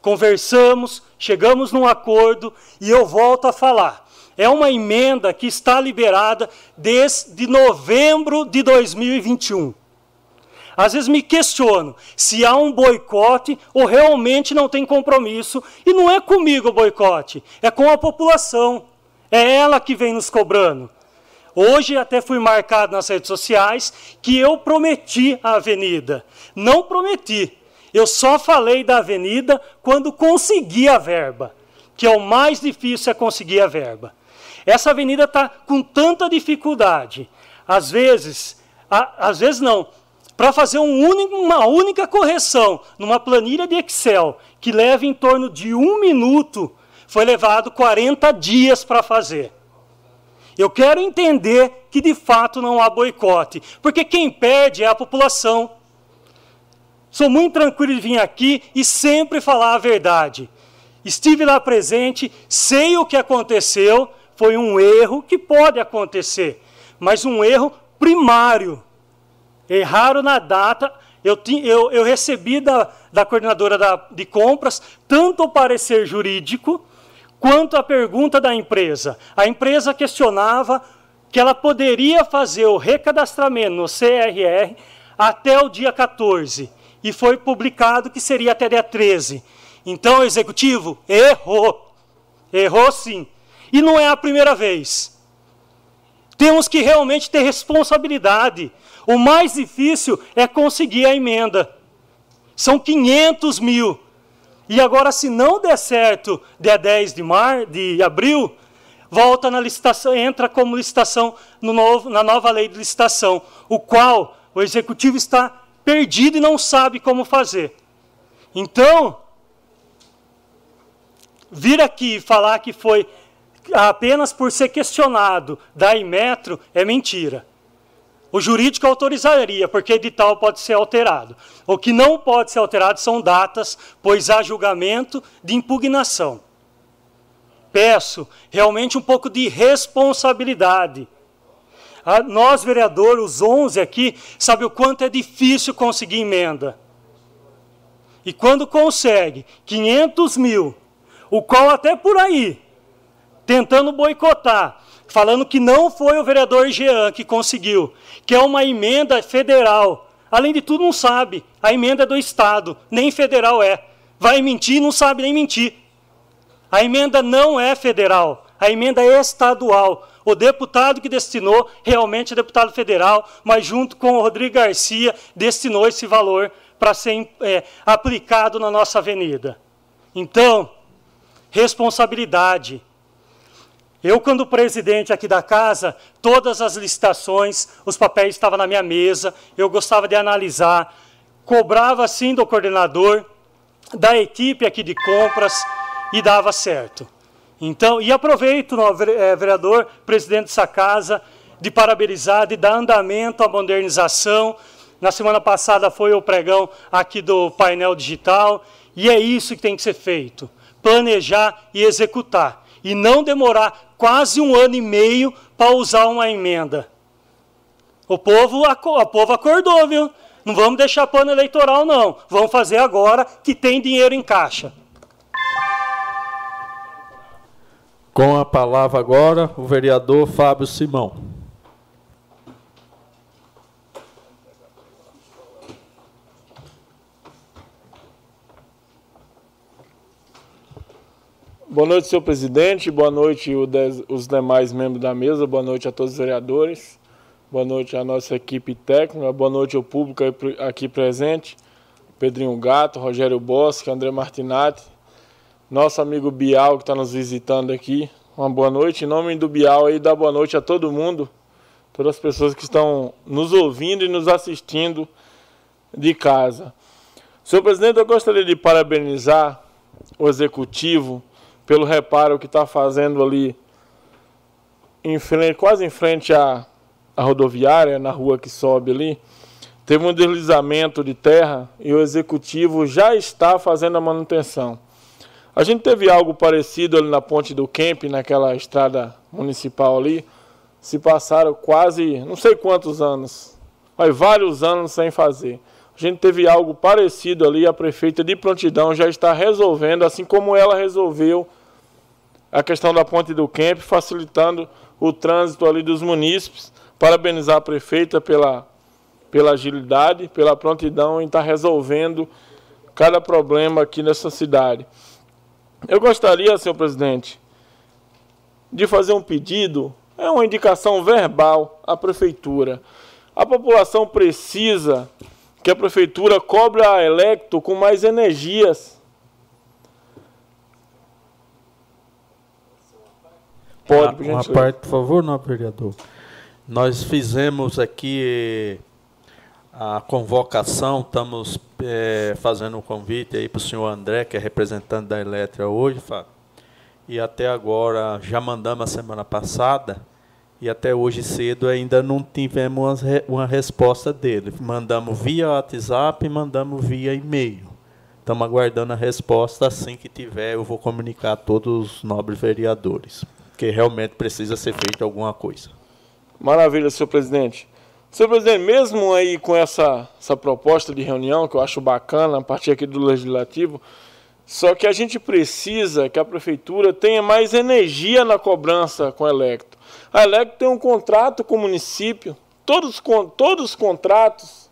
Conversamos, chegamos num acordo e eu volto a falar. É uma emenda que está liberada desde novembro de 2021. Às vezes me questiono se há um boicote ou realmente não tem compromisso. E não é comigo o boicote, é com a população. É ela que vem nos cobrando. Hoje até fui marcado nas redes sociais que eu prometi a avenida. Não prometi. Eu só falei da avenida quando consegui a verba, que é o mais difícil é conseguir a verba. Essa avenida está com tanta dificuldade. Às vezes, a, às vezes não, para fazer um único, uma única correção numa planilha de Excel que leva em torno de um minuto, foi levado 40 dias para fazer. Eu quero entender que de fato não há boicote, porque quem perde é a população. Sou muito tranquilo de vir aqui e sempre falar a verdade. Estive lá presente, sei o que aconteceu, foi um erro que pode acontecer, mas um erro primário erraram na data. Eu, eu, eu recebi da, da coordenadora da, de compras tanto o parecer jurídico quanto a pergunta da empresa. A empresa questionava que ela poderia fazer o recadastramento no CRR até o dia 14 e foi publicado que seria até dia 13. Então o executivo errou. Errou sim. E não é a primeira vez. Temos que realmente ter responsabilidade. O mais difícil é conseguir a emenda. São 500 mil. E agora, se não der certo dia 10 de, mar, de abril, volta na licitação, entra como licitação no novo, na nova lei de licitação, o qual o executivo está perdido e não sabe como fazer. Então, vir aqui falar que foi apenas por ser questionado da Imetro é mentira. O jurídico autorizaria, porque edital pode ser alterado. O que não pode ser alterado são datas, pois há julgamento de impugnação. Peço realmente um pouco de responsabilidade. A, nós, vereadores, os 11 aqui, sabe o quanto é difícil conseguir emenda. E quando consegue 500 mil, o qual até por aí, tentando boicotar, falando que não foi o vereador Jean que conseguiu, que é uma emenda federal. Além de tudo, não sabe. A emenda é do Estado, nem federal é. Vai mentir, não sabe nem mentir. A emenda não é federal, a emenda é estadual. O deputado que destinou realmente é deputado federal, mas junto com o Rodrigo Garcia destinou esse valor para ser é, aplicado na nossa avenida. Então, responsabilidade. Eu, quando presidente aqui da casa, todas as licitações, os papéis estavam na minha mesa, eu gostava de analisar, cobrava sim do coordenador, da equipe aqui de compras e dava certo. Então, e aproveito, eh, vereador, presidente dessa casa, de parabenizar, de dar andamento à modernização. Na semana passada foi o pregão aqui do painel digital, e é isso que tem que ser feito: planejar e executar e não demorar quase um ano e meio para usar uma emenda. O povo, o povo acordou, viu? Não vamos deixar plano eleitoral, não. Vamos fazer agora que tem dinheiro em caixa. Com a palavra agora, o vereador Fábio Simão. Boa noite, senhor presidente. Boa noite, os demais membros da mesa. Boa noite a todos os vereadores. Boa noite à nossa equipe técnica. Boa noite ao público aqui presente. Pedrinho Gato, Rogério Bosque, André Martinati, nosso amigo Bial que está nos visitando aqui. Uma boa noite. Em nome do Bial aí, dá boa noite a todo mundo, todas as pessoas que estão nos ouvindo e nos assistindo de casa. Senhor presidente, eu gostaria de parabenizar o executivo pelo reparo que está fazendo ali em frente, quase em frente à, à rodoviária, na rua que sobe ali. Teve um deslizamento de terra e o executivo já está fazendo a manutenção. A gente teve algo parecido ali na ponte do Camp, naquela estrada municipal ali. Se passaram quase, não sei quantos anos, mas vários anos sem fazer. A gente teve algo parecido ali, a prefeita de prontidão já está resolvendo, assim como ela resolveu a questão da ponte do Camp, facilitando o trânsito ali dos munícipes. Parabenizar a prefeita pela, pela agilidade, pela prontidão em estar resolvendo cada problema aqui nessa cidade. Eu gostaria, senhor presidente, de fazer um pedido, é uma indicação verbal à prefeitura. A população precisa que a prefeitura cobre a Electo com mais energias. Pode, por Uma parte, por favor, não, vereador. Nós fizemos aqui a convocação, estamos é, fazendo um convite aí para o senhor André, que é representante da Elétrica hoje, Fábio. E até agora, já mandamos a semana passada, e até hoje cedo ainda não tivemos uma resposta dele. Mandamos via WhatsApp mandamos via e-mail. Estamos aguardando a resposta. Assim que tiver, eu vou comunicar a todos os nobres vereadores, que realmente precisa ser feita alguma coisa. Maravilha, senhor presidente. Senhor presidente, mesmo aí com essa, essa proposta de reunião, que eu acho bacana, a partir aqui do Legislativo, só que a gente precisa que a prefeitura tenha mais energia na cobrança com a Electro. A Electro tem um contrato com o município, todos, todos os contratos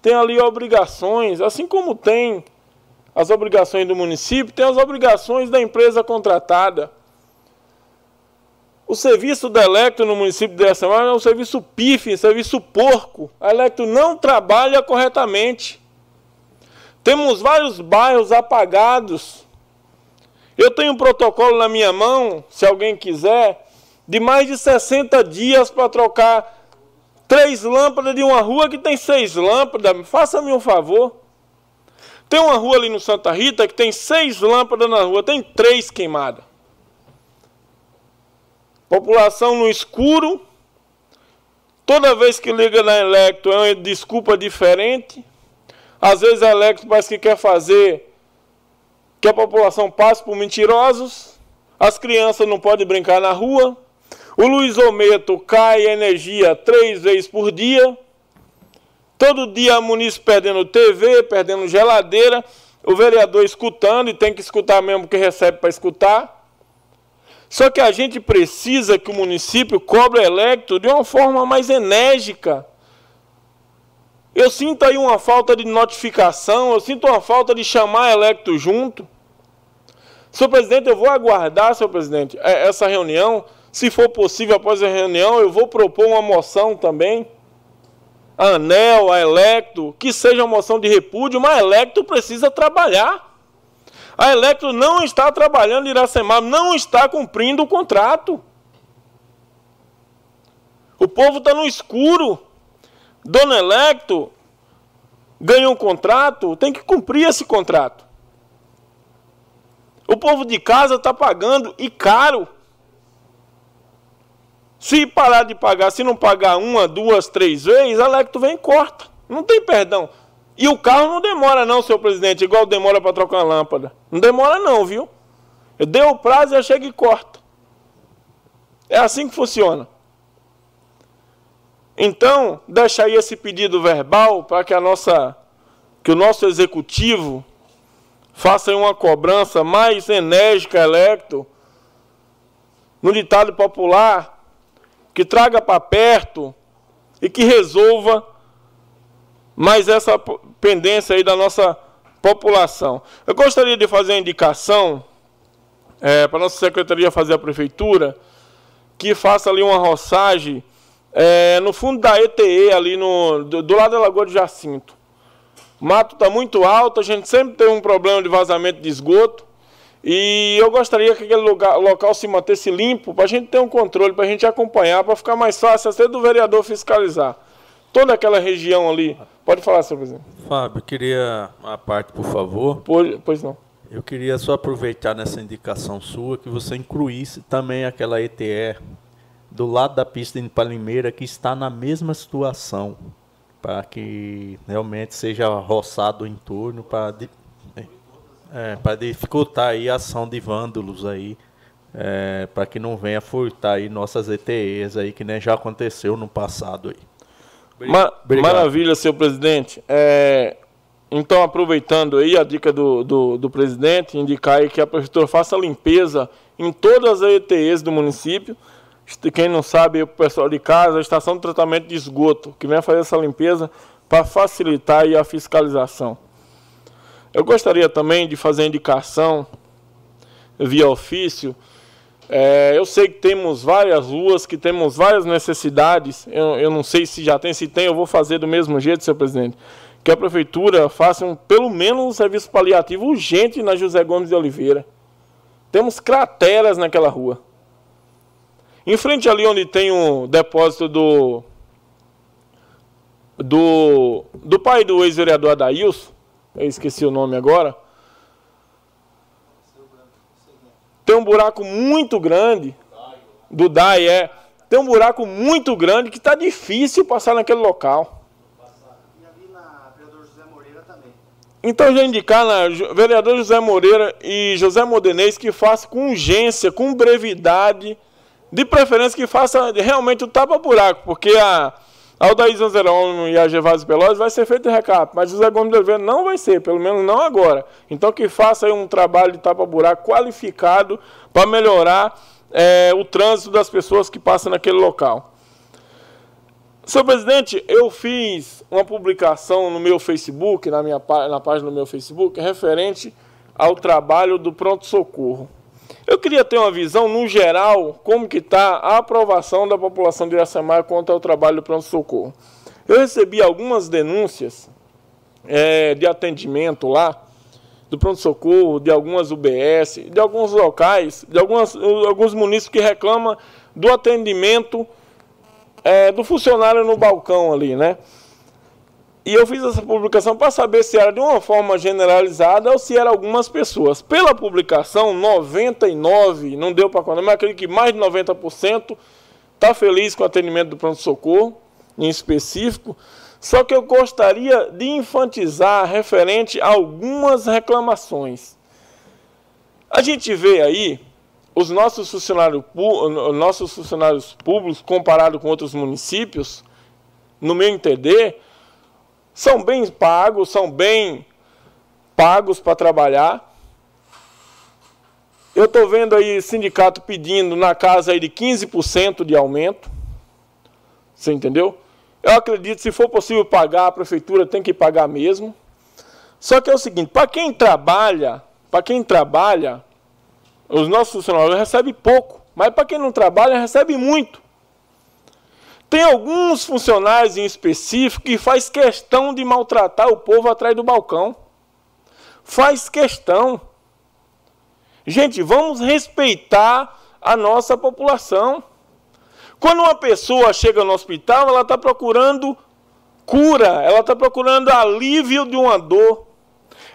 têm ali obrigações, assim como tem as obrigações do município, tem as obrigações da empresa contratada. O serviço da Electro no município de semana é um serviço pífio, um serviço porco. A Electro não trabalha corretamente. Temos vários bairros apagados. Eu tenho um protocolo na minha mão, se alguém quiser, de mais de 60 dias para trocar três lâmpadas de uma rua que tem seis lâmpadas. Faça-me um favor. Tem uma rua ali no Santa Rita que tem seis lâmpadas na rua, tem três queimadas. População no escuro. Toda vez que liga na Electro é uma desculpa diferente. Às vezes a Electro parece que quer fazer que a população passe por mentirosos. As crianças não podem brincar na rua. O luisometro cai energia três vezes por dia. Todo dia a munícipe perdendo TV, perdendo geladeira. O vereador escutando, e tem que escutar mesmo que recebe para escutar. Só que a gente precisa que o município cobre electo de uma forma mais enérgica. Eu sinto aí uma falta de notificação, eu sinto uma falta de chamar electo junto. Senhor presidente, eu vou aguardar, senhor presidente, é, essa reunião. Se for possível, após a reunião, eu vou propor uma moção também. A ANEL, a Electo, que seja uma moção de repúdio, mas a Electo precisa trabalhar. A Electro não está trabalhando em Iracemar, não está cumprindo o contrato. O povo está no escuro. Dona Electro ganhou um contrato, tem que cumprir esse contrato. O povo de casa está pagando e caro. Se parar de pagar, se não pagar uma, duas, três vezes, a Electro vem e corta. Não tem perdão. E o carro não demora não, senhor presidente, igual demora para trocar a lâmpada. Não demora não, viu? Eu dei o prazo e já chega e corta. É assim que funciona. Então, deixa aí esse pedido verbal para que a nossa que o nosso executivo faça uma cobrança mais enérgica, electo, no ditado popular, que traga para perto e que resolva mais essa pendência aí da nossa população. Eu gostaria de fazer a indicação é, para a nossa secretaria fazer a prefeitura que faça ali uma roçagem é, no fundo da ETE, ali no, do, do lado da Lagoa de Jacinto. O mato está muito alto, a gente sempre tem um problema de vazamento de esgoto. E eu gostaria que aquele lugar, local se mantesse limpo, para a gente ter um controle, para a gente acompanhar, para ficar mais fácil até do vereador fiscalizar. Toda aquela região ali. Pode falar, senhor presidente. Fábio, queria uma parte, por favor. Pois, pois não. Eu queria só aproveitar nessa indicação sua que você incluísse também aquela ETE do lado da pista de Palimeira que está na mesma situação, para que realmente seja roçado o entorno para é, para dificultar aí a ação de vândalos aí, é, para que não venha furtar aí nossas ETEs aí, que nem já aconteceu no passado aí. Ma Maravilha, senhor presidente. É, então, aproveitando aí a dica do, do, do, presidente, indicar aí que a prefeitura faça limpeza em todas as ETEs do município. Quem não sabe, o pessoal de casa, a estação de tratamento de esgoto, que venha fazer essa limpeza para facilitar a fiscalização. Eu gostaria também de fazer indicação via ofício. É, eu sei que temos várias ruas, que temos várias necessidades. Eu, eu, não sei se já tem, se tem, eu vou fazer do mesmo jeito, senhor presidente. Que a prefeitura faça um, pelo menos um serviço paliativo urgente na José Gomes de Oliveira. Temos crateras naquela rua. Em frente ali onde tem o depósito do do, do pai do ex-vereador Adailson, eu esqueci o nome agora. Tem um buraco muito grande. Do DAI, é. Tem um buraco muito grande que está difícil passar naquele local. Então já indicar na vereador José Moreira e José Modenês que faça com urgência, com brevidade, de preferência que faça realmente o tapa-buraco, porque a, Aldair Zanzerão e a Gervásio Pelosi vai ser feito recap, mas José Gomes de Oliveira não vai ser, pelo menos não agora. Então que faça aí um trabalho de tapa-buraco qualificado para melhorar é, o trânsito das pessoas que passam naquele local. Senhor presidente, eu fiz uma publicação no meu Facebook, na, minha, na página do meu Facebook, referente ao trabalho do pronto-socorro. Eu queria ter uma visão, no geral, como que está a aprovação da população de Iracema quanto ao trabalho do pronto-socorro. Eu recebi algumas denúncias é, de atendimento lá, do pronto-socorro, de algumas UBS, de alguns locais, de algumas, alguns municípios que reclamam do atendimento é, do funcionário no balcão ali, né? E eu fiz essa publicação para saber se era de uma forma generalizada ou se era algumas pessoas. Pela publicação, 99, não deu para contar, mas acredito que mais de 90% está feliz com o atendimento do pronto-socorro, em específico. Só que eu gostaria de enfatizar referente a algumas reclamações. A gente vê aí os nossos funcionários, nossos funcionários públicos, comparado com outros municípios, no meu entender, são bem pagos, são bem pagos para trabalhar. Eu estou vendo aí sindicato pedindo na casa aí de 15% de aumento. Você entendeu? Eu acredito, se for possível pagar, a prefeitura tem que pagar mesmo. Só que é o seguinte, para quem trabalha, para quem trabalha, os nossos funcionários recebem pouco, mas para quem não trabalha, recebe muito. Tem alguns funcionários em específico que faz questão de maltratar o povo atrás do balcão. Faz questão. Gente, vamos respeitar a nossa população. Quando uma pessoa chega no hospital, ela está procurando cura, ela está procurando alívio de uma dor,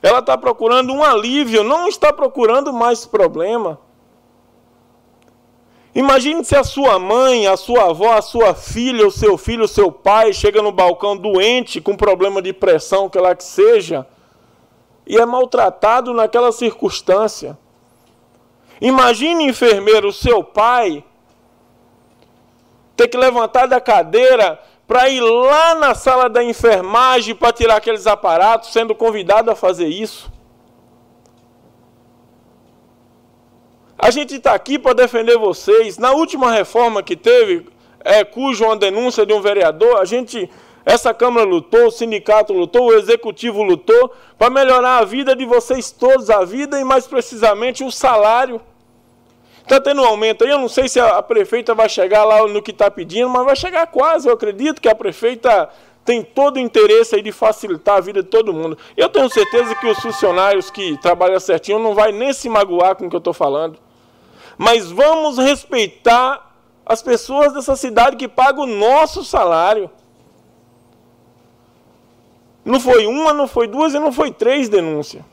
ela está procurando um alívio, não está procurando mais problema. Imagine se a sua mãe, a sua avó, a sua filha, o seu filho, o seu pai chega no balcão doente, com problema de pressão, que lá que seja, e é maltratado naquela circunstância. Imagine, enfermeiro, o seu pai ter que levantar da cadeira para ir lá na sala da enfermagem para tirar aqueles aparatos, sendo convidado a fazer isso. A gente está aqui para defender vocês. Na última reforma que teve, é, cujo uma denúncia de um vereador, a gente, essa Câmara lutou, o sindicato lutou, o Executivo lutou para melhorar a vida de vocês todos, a vida e mais precisamente o salário. Está tendo um aumento aí, eu não sei se a, prefeita vai chegar lá no que está pedindo, mas vai chegar quase. Eu acredito que a prefeita tem todo o interesse aí de facilitar a vida de todo mundo. Eu tenho certeza que os funcionários que trabalham certinho não vai nem se magoar com o que eu estou falando. Mas vamos respeitar as pessoas dessa cidade que pagam o nosso salário. Não foi uma, não foi duas e não foi três denúncias.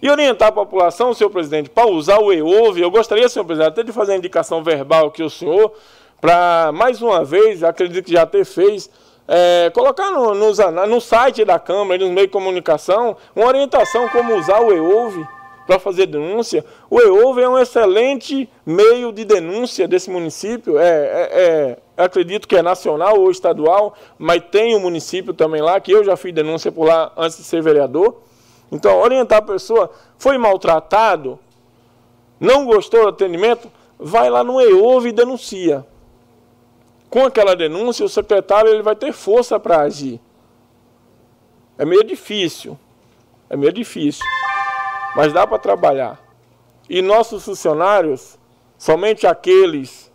E orientar a população, senhor presidente, para usar o EOV. Eu gostaria, senhor presidente, até de fazer a indicação verbal aqui ao senhor, para mais uma vez, acredito que já até fez, é, colocar no, no, no, site da Câmara, nos meios de comunicação, uma orientação como usar o EOV para fazer denúncia. O EOV é um excelente meio de denúncia desse município. É, é, é, acredito que é nacional ou estadual, mas tem um município também lá, que eu já fiz denúncia por lá antes de ser vereador. Então, orientar a pessoa, foi maltratado, não gostou do atendimento, vai lá no EOV e denuncia com aquela denúncia, o secretário ele vai ter força para agir. É meio difícil, é meio difícil, mas dá para trabalhar. E nossos funcionários, somente aqueles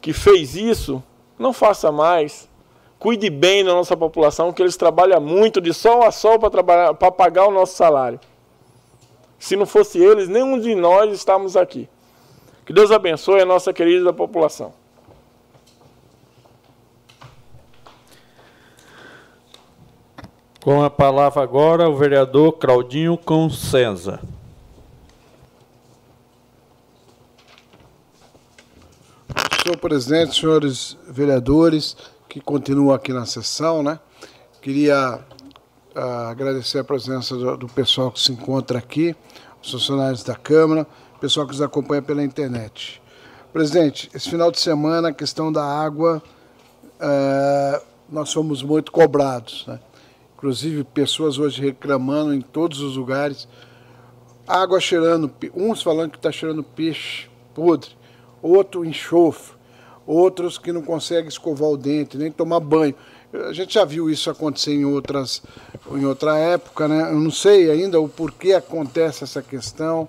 que fez isso, não faça mais. Cuide bem da nossa população, que eles trabalham muito de sol a sol para pagar o nosso salário. Se não fosse eles, nenhum de nós estamos aqui. Que Deus abençoe a nossa querida população. Com a palavra agora o vereador Claudinho Consenza. Senhor presidente, senhores vereadores que continuam aqui na sessão, né? Queria uh, agradecer a presença do, do, pessoal que se encontra aqui, os funcionários da Câmara, pessoal que nos acompanha pela internet. Presidente, esse final de semana, a questão da água, uh, nós fomos muito cobrados, né? Inclusive pessoas hoje reclamando em todos os lugares. Água cheirando, uns falando que está cheirando peixe podre, outro enxofre, outros que não conseguem escovar o dente, nem tomar banho. A gente já viu isso acontecer em, outras, em outra época, né? Eu não sei ainda o porquê acontece essa questão,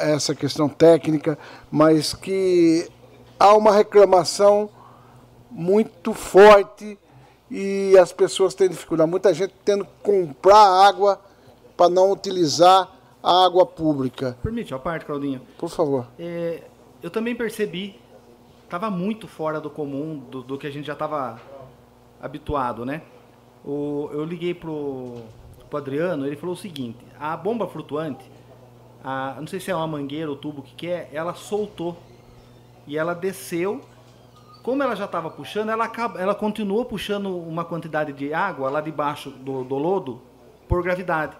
essa questão técnica, mas que há uma reclamação muito forte e as pessoas têm dificuldade. Muita gente tendo que comprar água para não utilizar a água pública. Permite a parte, Claudinho? Por favor. É, eu também percebi, estava muito fora do comum, do, do que a gente já estava habituado, né? O, eu liguei pro, pro Adriano, ele falou o seguinte, a bomba flutuante, a, não sei se é uma mangueira ou tubo que, que é, ela soltou e ela desceu como ela já estava puxando, ela, acaba, ela continuou puxando uma quantidade de água lá debaixo do, do lodo por gravidade.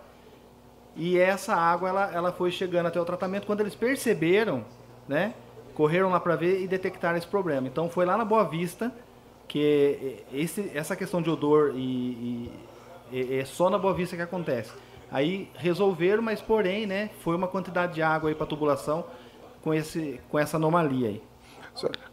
E essa água ela, ela foi chegando até o tratamento. Quando eles perceberam, né, correram lá para ver e detectaram esse problema. Então foi lá na Boa Vista que esse, essa questão de odor e, e, é só na Boa Vista que acontece. Aí resolveram, mas porém, né, foi uma quantidade de água aí para tubulação com esse com essa anomalia aí.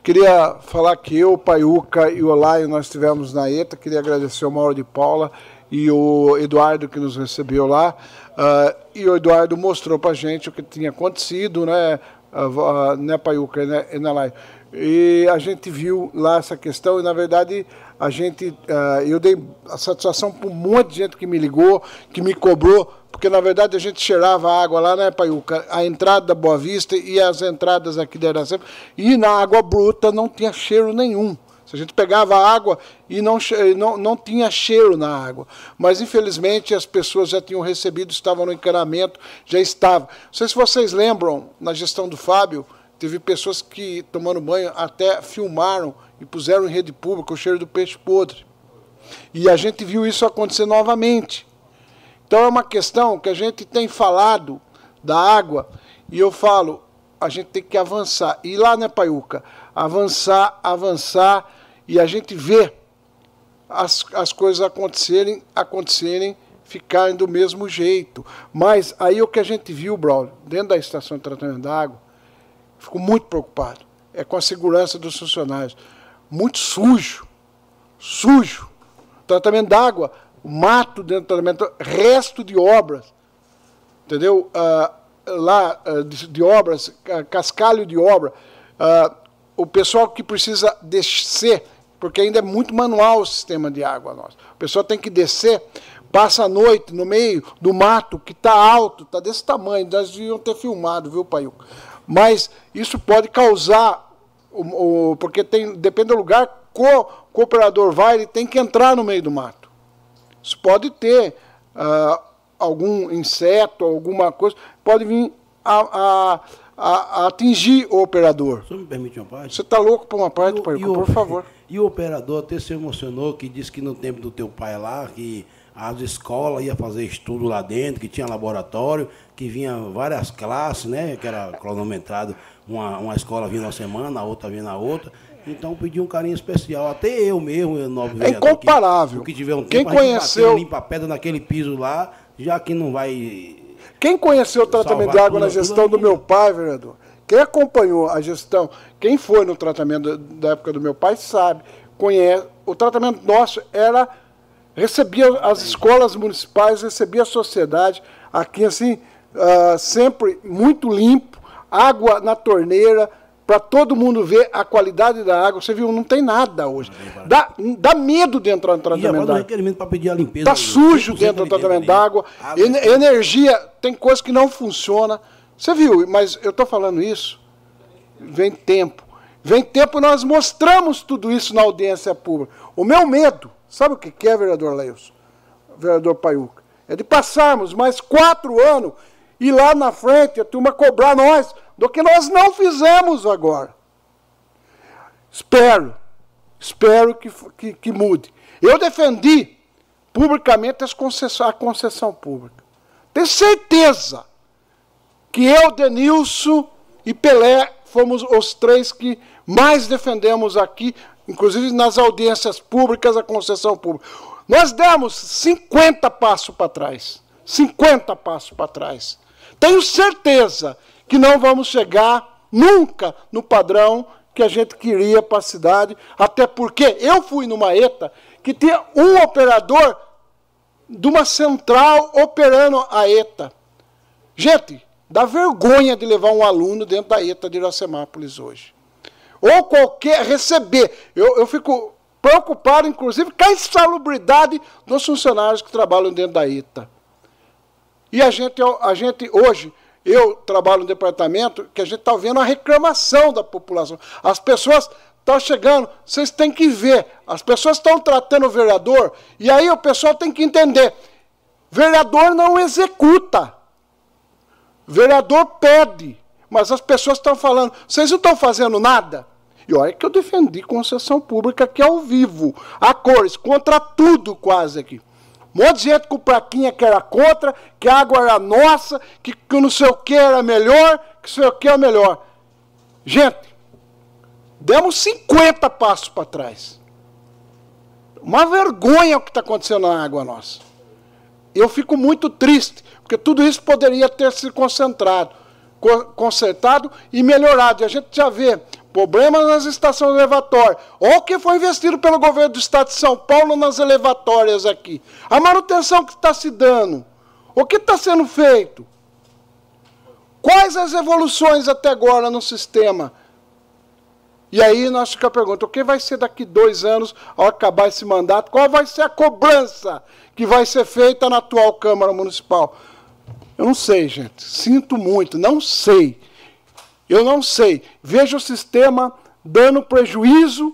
Queria falar que eu, o Paiuca e o Olaio nós estivemos na ETA. Queria agradecer o Mauro de Paula e o Eduardo que nos recebeu lá. Uh, e o Eduardo mostrou para gente o que tinha acontecido, né, uh, uh, né Paiuca né, e Nalai. E a gente viu lá essa questão e, na verdade, a gente, uh, eu dei a satisfação para um monte de gente que me ligou, que me cobrou porque na verdade a gente cheirava água lá, né, Paiuca? A entrada da Boa Vista e as entradas aqui da Iracema, e na água bruta não tinha cheiro nenhum. A gente pegava água e não, não, não tinha cheiro na água. Mas, infelizmente, as pessoas já tinham recebido, estavam no encanamento, já estavam. Não sei se vocês lembram, na gestão do Fábio, teve pessoas que, tomando banho, até filmaram e puseram em rede pública o cheiro do peixe podre. E a gente viu isso acontecer novamente. Então é uma questão que a gente tem falado da água e eu falo, a gente tem que avançar. E lá, né, Paiuca? Avançar, avançar e a gente vê as, as coisas acontecerem, acontecerem ficarem do mesmo jeito. Mas aí o que a gente viu, Braulio, dentro da estação de tratamento d'água, fico muito preocupado. É com a segurança dos funcionários. Muito sujo. Sujo. Tratamento d'água, mato dentro do tratamento, resto de obras. Entendeu? Ah, lá uh, de, de, obras, cascalho de obra. Uh, o pessoal que precisa descer, porque ainda é muito manual o sistema de água nosso. O pessoal tem que descer, passa a noite no meio do mato que está alto, está desse tamanho, nós deviam ter filmado, viu, Paiuca? Mas isso pode causar, o, o, porque tem, depende do lugar, o cooperador vai, ele tem que entrar no meio do mato. Isso pode ter uh, algum inseto, alguma coisa, pode vir a, a, a, a atingir o operador. Você me permite uma parte? Você está louco por uma parte, por favor. E o operador até se emocionou, que disse que no tempo do teu pai lá, que as escolas iam fazer estudo lá dentro, que tinha laboratório, que vinha várias classes, né? Que era cronometrado, uma, uma escola vinha na semana, a outra vinha na outra. Então pedi um carinho especial, até eu mesmo, novo É incomparável. Que, que tiver um Quem tempo, conheceu limpa pedra naquele piso lá, já que não vai quem conheceu o tratamento de água na gestão do meu pai, vereador, quem acompanhou a gestão, quem foi no tratamento da época do meu pai, sabe, conhece. O tratamento nosso era. recebia as escolas municipais, recebia a sociedade, aqui assim, uh, sempre muito limpo, água na torneira, para todo mundo ver a qualidade da água. Você viu, não tem nada hoje. Dá, dá medo de entrar no tratamento d'água. requerimento para pedir a limpeza. Está sujo dentro do tratamento d'água. Energia, tem coisa que não funciona. Você viu, mas eu estou falando isso. Vem tempo. Vem tempo nós mostramos tudo isso na audiência pública. O meu medo, sabe o que é, vereador Leus? Vereador Paiuca? É de passarmos mais quatro anos e lá na frente a turma cobrar nós do que nós não fizemos agora. Espero, espero que, que, que mude. Eu defendi publicamente concessão, a concessão pública. Tenho certeza que eu, Denilson e Pelé fomos os três que mais defendemos aqui, inclusive nas audiências públicas, a concessão pública. Nós demos 50 passos para trás. 50 passos para trás. Tenho certeza que não vamos chegar nunca no padrão que a gente queria para a cidade, até porque eu fui numa ETA que tinha um operador de uma central operando a ETA. Gente, dá vergonha de levar um aluno dentro da ETA de Iracemápolis hoje. Ou qualquer receber. Eu, eu fico preocupado, inclusive, com a insalubridade dos funcionários que trabalham dentro da ETA. E a gente, a gente hoje eu trabalho no departamento que a gente está vendo a reclamação da população. As pessoas estão chegando, vocês têm que ver, as pessoas estão tratando o vereador, e aí o pessoal tem que entender: vereador não executa, vereador pede, mas as pessoas estão falando, vocês não estão fazendo nada? E olha que eu defendi concessão pública aqui ao vivo, a cores, contra tudo quase aqui. Um monte de gente com plaquinha que era contra, que a água era nossa, que, que não sei o que era melhor, que não sei o que era melhor. Gente, demos 50 passos para trás. Uma vergonha o que está acontecendo na água nossa. Eu fico muito triste, porque tudo isso poderia ter se concentrado, consertado e melhorado. E a gente já vê Problemas nas estações elevatórias. Olha o que foi investido pelo governo do estado de São Paulo nas elevatórias aqui. A manutenção que está se dando. O que está sendo feito? Quais as evoluções até agora no sistema? E aí nós ficamos a pergunta: o que vai ser daqui dois anos ao acabar esse mandato? Qual vai ser a cobrança que vai ser feita na atual Câmara Municipal? Eu não sei, gente. Sinto muito, não sei. Eu não sei. Veja o sistema dando prejuízo.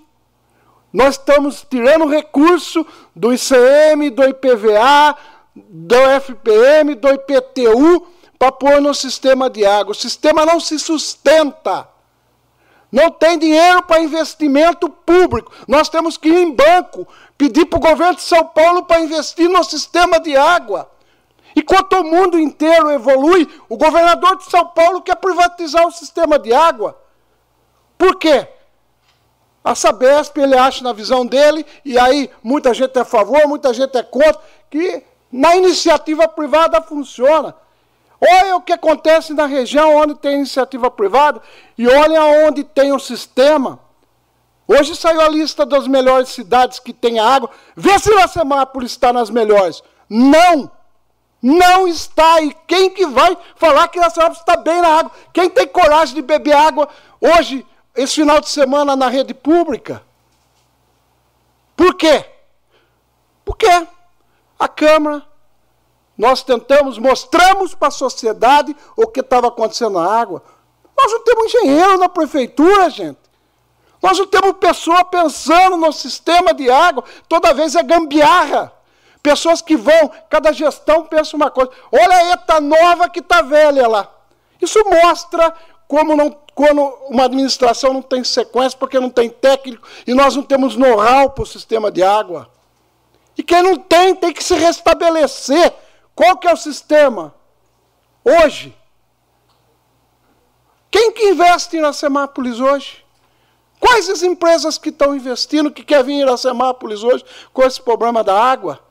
Nós estamos tirando recurso do ICM, do IPVA, do FPM, do IPTU para pôr no sistema de água. O sistema não se sustenta. Não tem dinheiro para investimento público. Nós temos que ir em banco, pedir para o governo de São Paulo para investir no sistema de água. Enquanto o mundo inteiro evolui, o governador de São Paulo quer privatizar o sistema de água. Por quê? A Sabesp, ele acha na visão dele, e aí muita gente é a favor, muita gente é contra, que Na iniciativa privada funciona. Olha o que acontece na região onde tem iniciativa privada e olha onde tem um sistema. Hoje saiu a lista das melhores cidades que tem água. Vê se Iracemápolis está nas melhores. Não! Não está. E quem que vai falar que Iracemápolis está bem na água? Quem tem coragem de beber água hoje, esse final de semana, na rede pública? Por quê? Porque a Câmara, nós tentamos, mostramos para a sociedade o que estava acontecendo na água. Nós não temos engenheiro na prefeitura, gente. Nós não temos pessoa pensando no sistema de água. Toda vez é gambiarra. Pessoas que vão, cada gestão pensa uma coisa. Olha a ETA nova que está velha lá. Isso mostra como não, quando uma administração não tem sequência, porque não tem técnico, e nós não temos know-how para o sistema de água. E quem não tem, tem que se restabelecer. Qual que é o sistema? Hoje. Quem que investe em Iracemápolis hoje? Quais as empresas que estão investindo, que querem vir em Iracemápolis hoje com esse problema da água?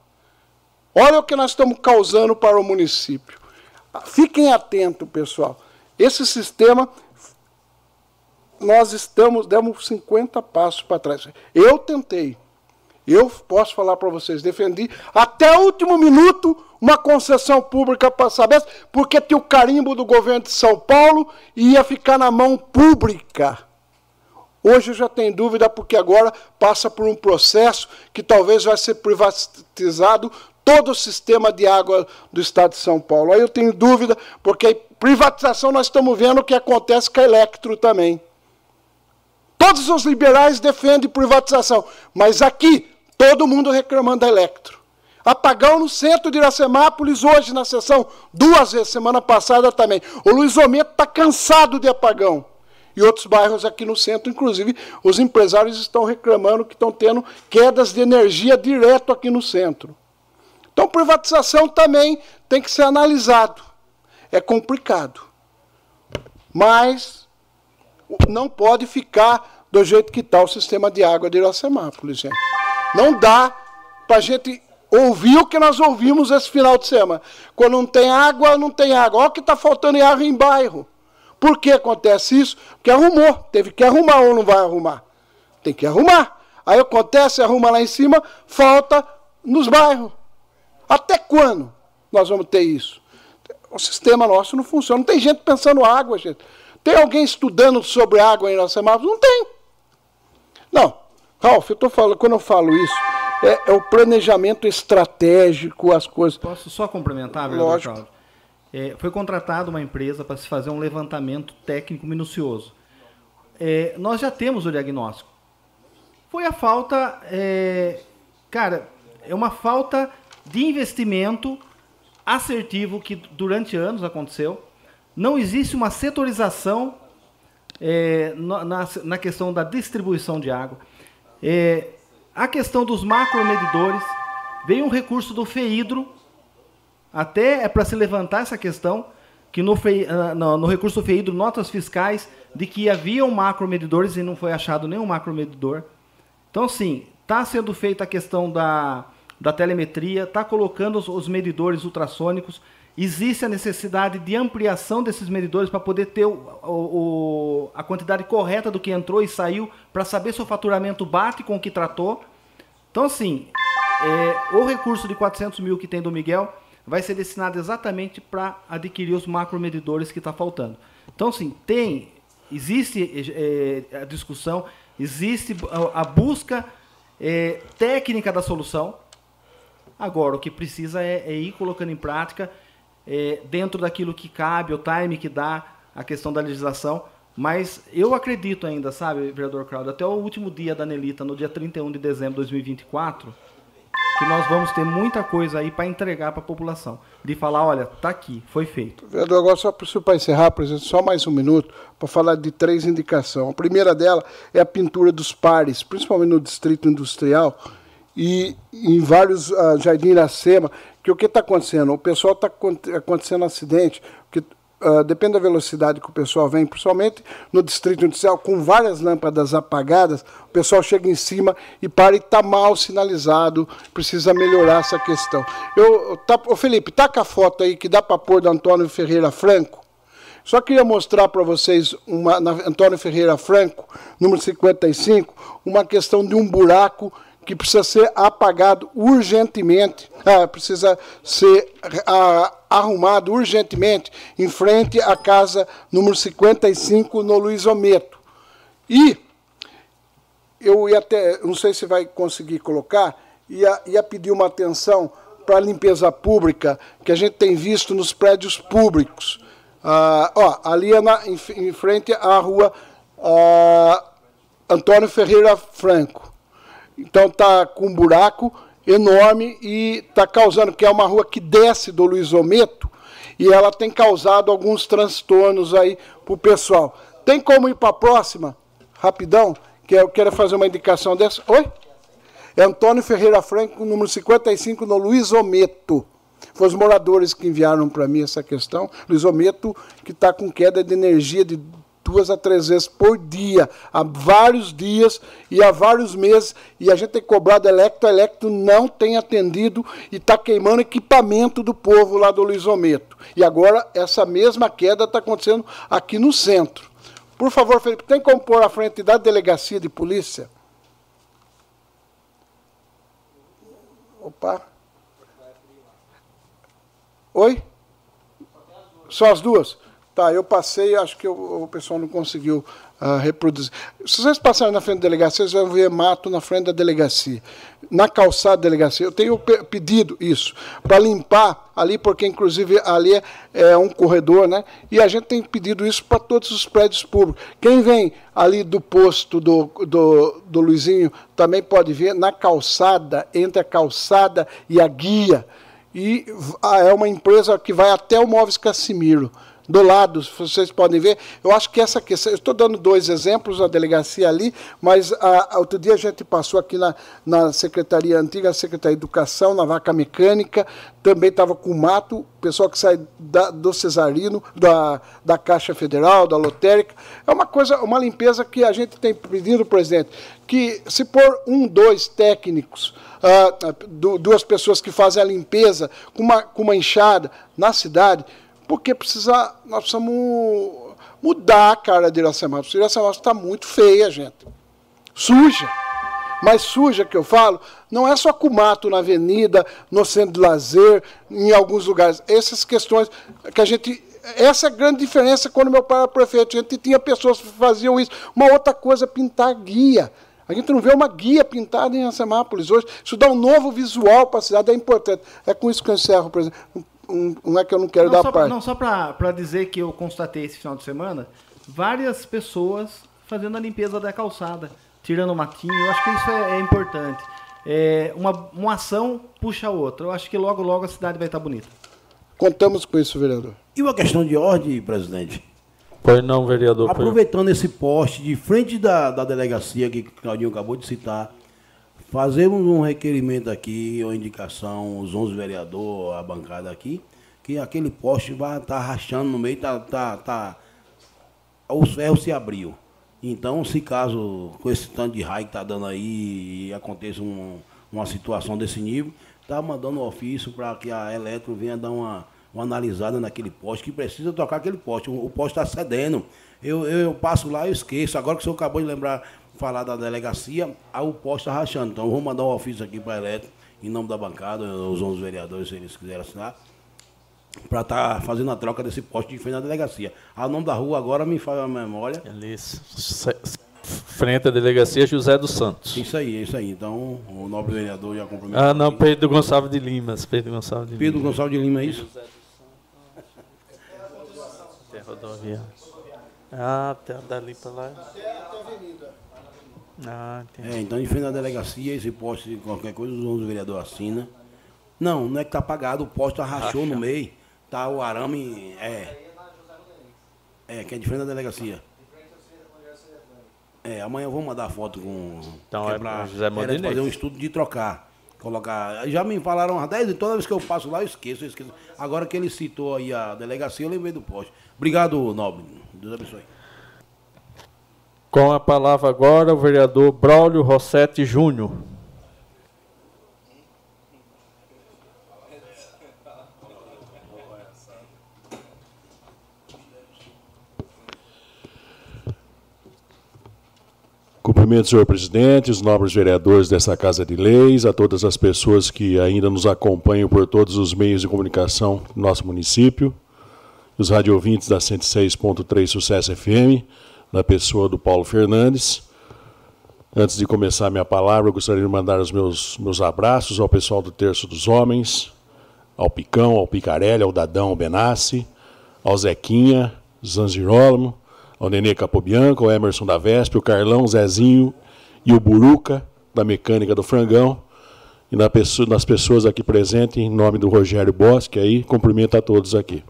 Olha o que nós estamos causando para o município. Fiquem atentos, pessoal. Esse sistema, nós estamos, demos 50 passos para trás. Eu tentei. Eu posso falar para vocês, defendi até o último minuto uma concessão pública para Sabesp, porque tinha o carimbo do governo de São Paulo e ia ficar na mão pública. Hoje já tem dúvida, porque agora passa por um processo que talvez vai ser privatizado todo o sistema de água do Estado de São Paulo. Aí eu tenho dúvida, porque privatização nós estamos vendo o que acontece com a Electro também. Todos os liberais defendem privatização, mas aqui todo mundo reclamando da Electro. Apagão no centro de Iracemápolis hoje na sessão, duas vezes, semana passada também. O Luiz Ometo está cansado de apagão e outros bairros aqui no centro. Inclusive, os empresários estão reclamando que estão tendo quedas de energia direto aqui no centro. Então, privatização também tem que ser analisado. É complicado. Mas não pode ficar do jeito que está o sistema de água de Iracemápolis, gente. Não dá para a gente ouvir o que nós ouvimos esse final de semana. Quando não tem água, não tem água. Olha o que está faltando em água em bairro. Por que acontece isso? Porque arrumou. Teve que arrumar ou não vai arrumar? Tem que arrumar. Aí acontece, arruma lá em cima, falta nos bairros. Até quando nós vamos ter isso? O sistema nosso não funciona. Não tem gente pensando água, gente. Tem alguém estudando sobre água em nossa mapa? Não tem. Não. Ralf, eu tô falando, quando eu falo isso, é, é o planejamento estratégico, as coisas. Posso só complementar, vereador Lógico. Cláudio? É, foi contratada uma empresa para se fazer um levantamento técnico minucioso. É, nós já temos o diagnóstico. Foi a falta, é, cara, é uma falta de investimento assertivo que durante anos aconteceu. Não existe uma setorização é, na, na, questão da distribuição de água. É, a questão dos macromedidores, veio um recurso do FEIDRO até é para se levantar essa questão, que no, ah, no, no recurso do FEIDRO, notas fiscais de que haviam macromedidores e não foi achado nenhum macromedidor. Então, sim, está sendo feita a questão da, da telemetria, está colocando os, os, medidores ultrassônicos. Existe a necessidade de ampliação desses medidores para poder ter o, o, a quantidade correta do que entrou e saiu, para saber se o faturamento bate com o que tratou. Então, assim, é, o recurso de 400 mil que tem do Miguel vai ser destinado exatamente para adquirir os macromedidores que está faltando. Então, sim, tem, existe é, a discussão, existe a, busca é, técnica da solução. Agora, o que precisa é, é ir colocando em prática, dentro daquilo que cabe, o time que dá, a questão da legislação. Mas eu acredito ainda, sabe, vereador Claudio, até o último dia da Nelita, no dia 31 de dezembro de 2024, que nós vamos ter muita coisa aí para entregar para a população. De falar, olha, tá aqui, foi feito. Vereador, agora só para encerrar, presidente, só mais um minuto, para falar de três indicações. A primeira dela é a pintura dos pares, principalmente no Distrito Industrial e em vários uh, Jardim Iracema, que o que está acontecendo? O pessoal está acontecendo acidente, uh, depende da velocidade que o pessoal vem, principalmente no distrito industrial, com várias lâmpadas apagadas, o pessoal chega em cima e para e está mal sinalizado, precisa melhorar essa questão. Eu, tá, ô Felipe, taca a foto aí que dá para pôr do Antônio Ferreira Franco. Só queria mostrar para vocês, uma, na Antônio Ferreira Franco, número 55, uma questão de um buraco que precisa ser apagado urgentemente, ah, precisa ser ah, arrumado urgentemente em frente à casa número 55 no Luiz Ometo. E eu ia até, não sei se vai conseguir colocar, ia, ia pedir uma atenção para a limpeza pública que a gente tem visto nos prédios públicos. Ah, ó, ali é na, em, em, frente à rua ah, Antônio Ferreira Franco. Então está com um buraco enorme e está causando, que é uma rua que desce do Luiz Ometo, e ela tem causado alguns transtornos aí para o pessoal. Tem como ir para a próxima? Rapidão, que eu quero fazer uma indicação dessa. Oi? É Antônio Ferreira Franco, número 55, no Luiz Ometo. Foi os moradores que enviaram para mim essa questão. Luiz Ometo, que está com queda de energia de duas a três vezes por dia, há vários dias e há vários meses, e a gente tem cobrado Electro, Electro não tem atendido e está queimando equipamento do povo lá do Luizometo. E agora essa mesma queda está acontecendo aqui no centro. Por favor, Felipe, tem como pôr à frente da delegacia de polícia? Opa. Oi? Só as duas? Tá, eu passei, acho que o, o pessoal não conseguiu uh, reproduzir. Se vocês passarem na frente da delegacia, vocês vão ver mato na frente da delegacia. Na calçada da delegacia. Eu tenho pedido isso, para limpar ali, porque inclusive ali é, é, um corredor, né? E a gente tem pedido isso para todos os prédios públicos. Quem vem ali do posto do, do, do Luizinho também pode ver na calçada, entre a calçada e a guia. E ah, é uma empresa que vai até o Móveis Cassimiro do lado, vocês podem ver. Eu acho que essa questão, eu estou dando dois exemplos na delegacia ali, mas a, a, outro dia a gente passou aqui na, na Secretaria Antiga, Secretaria de Educação, na Vaca Mecânica, também estava com mato, pessoal que sai da, do Cesarino, da, da Caixa Federal, da Lotérica. É uma coisa, uma limpeza que a gente tem pedido, presidente, que se por um, dois técnicos, uh, duas pessoas que fazem a limpeza com uma, com uma enxada na cidade, porque precisa, nós precisamos mudar a cara de Iracemápolis. Iracemápolis está muito feia, gente. Suja. Mas suja que eu falo, não é só com mato na avenida, no centro de lazer, em alguns lugares. Essas questões que a gente. Essa é a grande diferença quando meu pai era prefeito. A gente tinha pessoas que faziam isso. Uma outra coisa é pintar guia. A gente não vê uma guia pintada em Iracemápolis hoje. Isso dá um novo visual para a cidade, é importante. É com isso que eu encerro, presidente um, não é que eu não quero não, dar parte. Não, só para dizer que eu constatei esse final de semana, várias pessoas fazendo a limpeza da calçada, tirando o matinho, eu acho que isso é, é importante. É, uma, uma ação puxa a outra. Eu acho que logo, logo a cidade vai estar bonita. Contamos com isso, vereador. E uma questão de ordem, presidente? Pois não, vereador. Aproveitando esse poste de frente da, da delegacia que o Claudinho acabou de citar, Fazemos um requerimento aqui, uma indicação, os 11 vereadores, a bancada aqui, que aquele poste vai estar tá rachando no meio, tá, tá, tá, os ferros se abriu. Então, se caso com esse tanto de raio que está dando aí e aconteça um, uma situação desse nível, está mandando um ofício para que a Eletro venha dar uma, uma analisada naquele poste, que precisa trocar aquele poste. O, o poste está cedendo. Eu, eu, eu, passo lá e esqueço. Agora que o senhor acabou de lembrar falar da delegacia, a o posto está rachando. Então, vou mandar um ofício aqui para a Eletro, em nome da bancada, os 11 vereadores, se eles quiserem assinar, para estar tá fazendo a troca desse posto de frente à delegacia. A nome da rua agora me faz a memória. Alice. Frente à delegacia José dos Santos. Isso aí, isso aí. Então, o nobre vereador já cumprimentou. Ah, não, Pedro Gonçalves de Lima. Pedro Gonçalves de Pedro Lima. Gonçalves de Lima, é isso? Tem rodovia. Ah, até dali para lá. Até a avenida. Ah, entendi. É, então, em frente à delegacia, esse poste, qualquer coisa, os 11 vereadores assinam. Não, não é que tá apagado, o poste rachou no meio. Tá o arame. É. É, que é de frente à delegacia. É, amanhã eu vou mandar foto com. Então é, pra José fazer um estudo de trocar. colocar. Já me falaram há 10 toda vez que eu passo lá eu esqueço, eu esqueço. Agora que ele citou aí a delegacia, eu lembrei do poste. Obrigado, Nobre. Deus abençoe. Com a palavra agora o vereador Braulio Rossetti Júnior. Cumprimento, senhor presidente, os nobres vereadores dessa Casa de Leis, a todas as pessoas que ainda nos acompanham por todos os meios de comunicação do nosso município, os radiovintes da 106.3 Sucesso FM, na pessoa do Paulo Fernandes. Antes de começar a minha palavra, eu gostaria de mandar os meus, meus abraços ao pessoal do Terço dos Homens, ao Picão, ao Picarelli, ao Dadão, ao Benassi, ao Zequinha, Zanzirolamo, ao Nenê Capobianco, ao Emerson da Vespe, o Carlão, o Zezinho e o Buruca, da Mecânica do Frangão. E nas pessoas aqui presentes, em nome do Rogério Bosque, aí, cumprimento a todos aqui.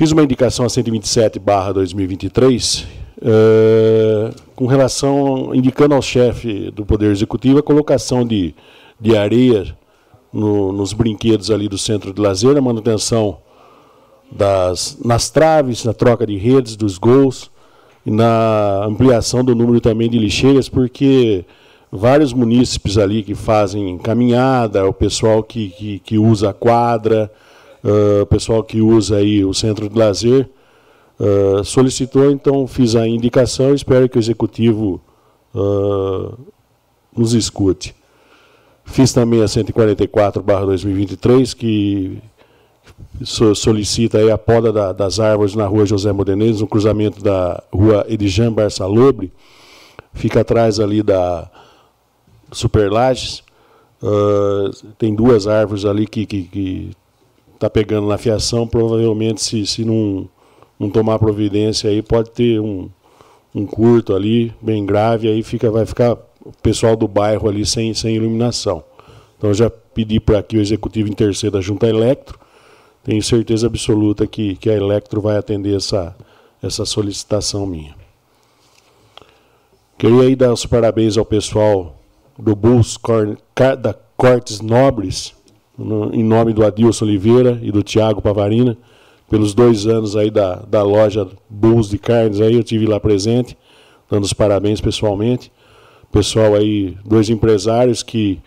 Fiz uma indicação a 127 barra 2023, uh, com relação, indicando ao chefe do Poder Executivo a colocação de, de areia no, nos brinquedos ali do centro de lazer, a manutenção das, nas traves, na troca de redes, dos gols, e na ampliação do número também de lixeiras, porque vários munícipes ali que fazem caminhada, o pessoal que, que, que usa a quadra, uh, o pessoal que usa aí o centro de lazer, uh, solicitou, então fiz a indicação, espero que o executivo uh, nos escute. Fiz também a 144/2023 que solicita aí a poda da, das árvores na rua José Modenês, no cruzamento da rua Edijan Barçalobre, fica atrás ali da Superlages. Uh, tem duas árvores ali que que, que tá pegando na fiação, provavelmente se, se não, não tomar providência aí pode ter um, um curto ali, bem grave, aí fica, vai ficar o pessoal do bairro ali sem, sem iluminação. Então já pedi para que o executivo interceda a Junta Electro, tenho certeza absoluta que, que a Electro vai atender essa, essa solicitação minha. Queria aí dar os parabéns ao pessoal do Bulls da Cortes Nobres, no, em nome do Adilson Oliveira e do Tiago Pavarina, pelos dois anos aí da, da loja Bulls de Carnes, aí eu tive lá presente, dando os parabéns pessoalmente. Pessoal aí, dois empresários que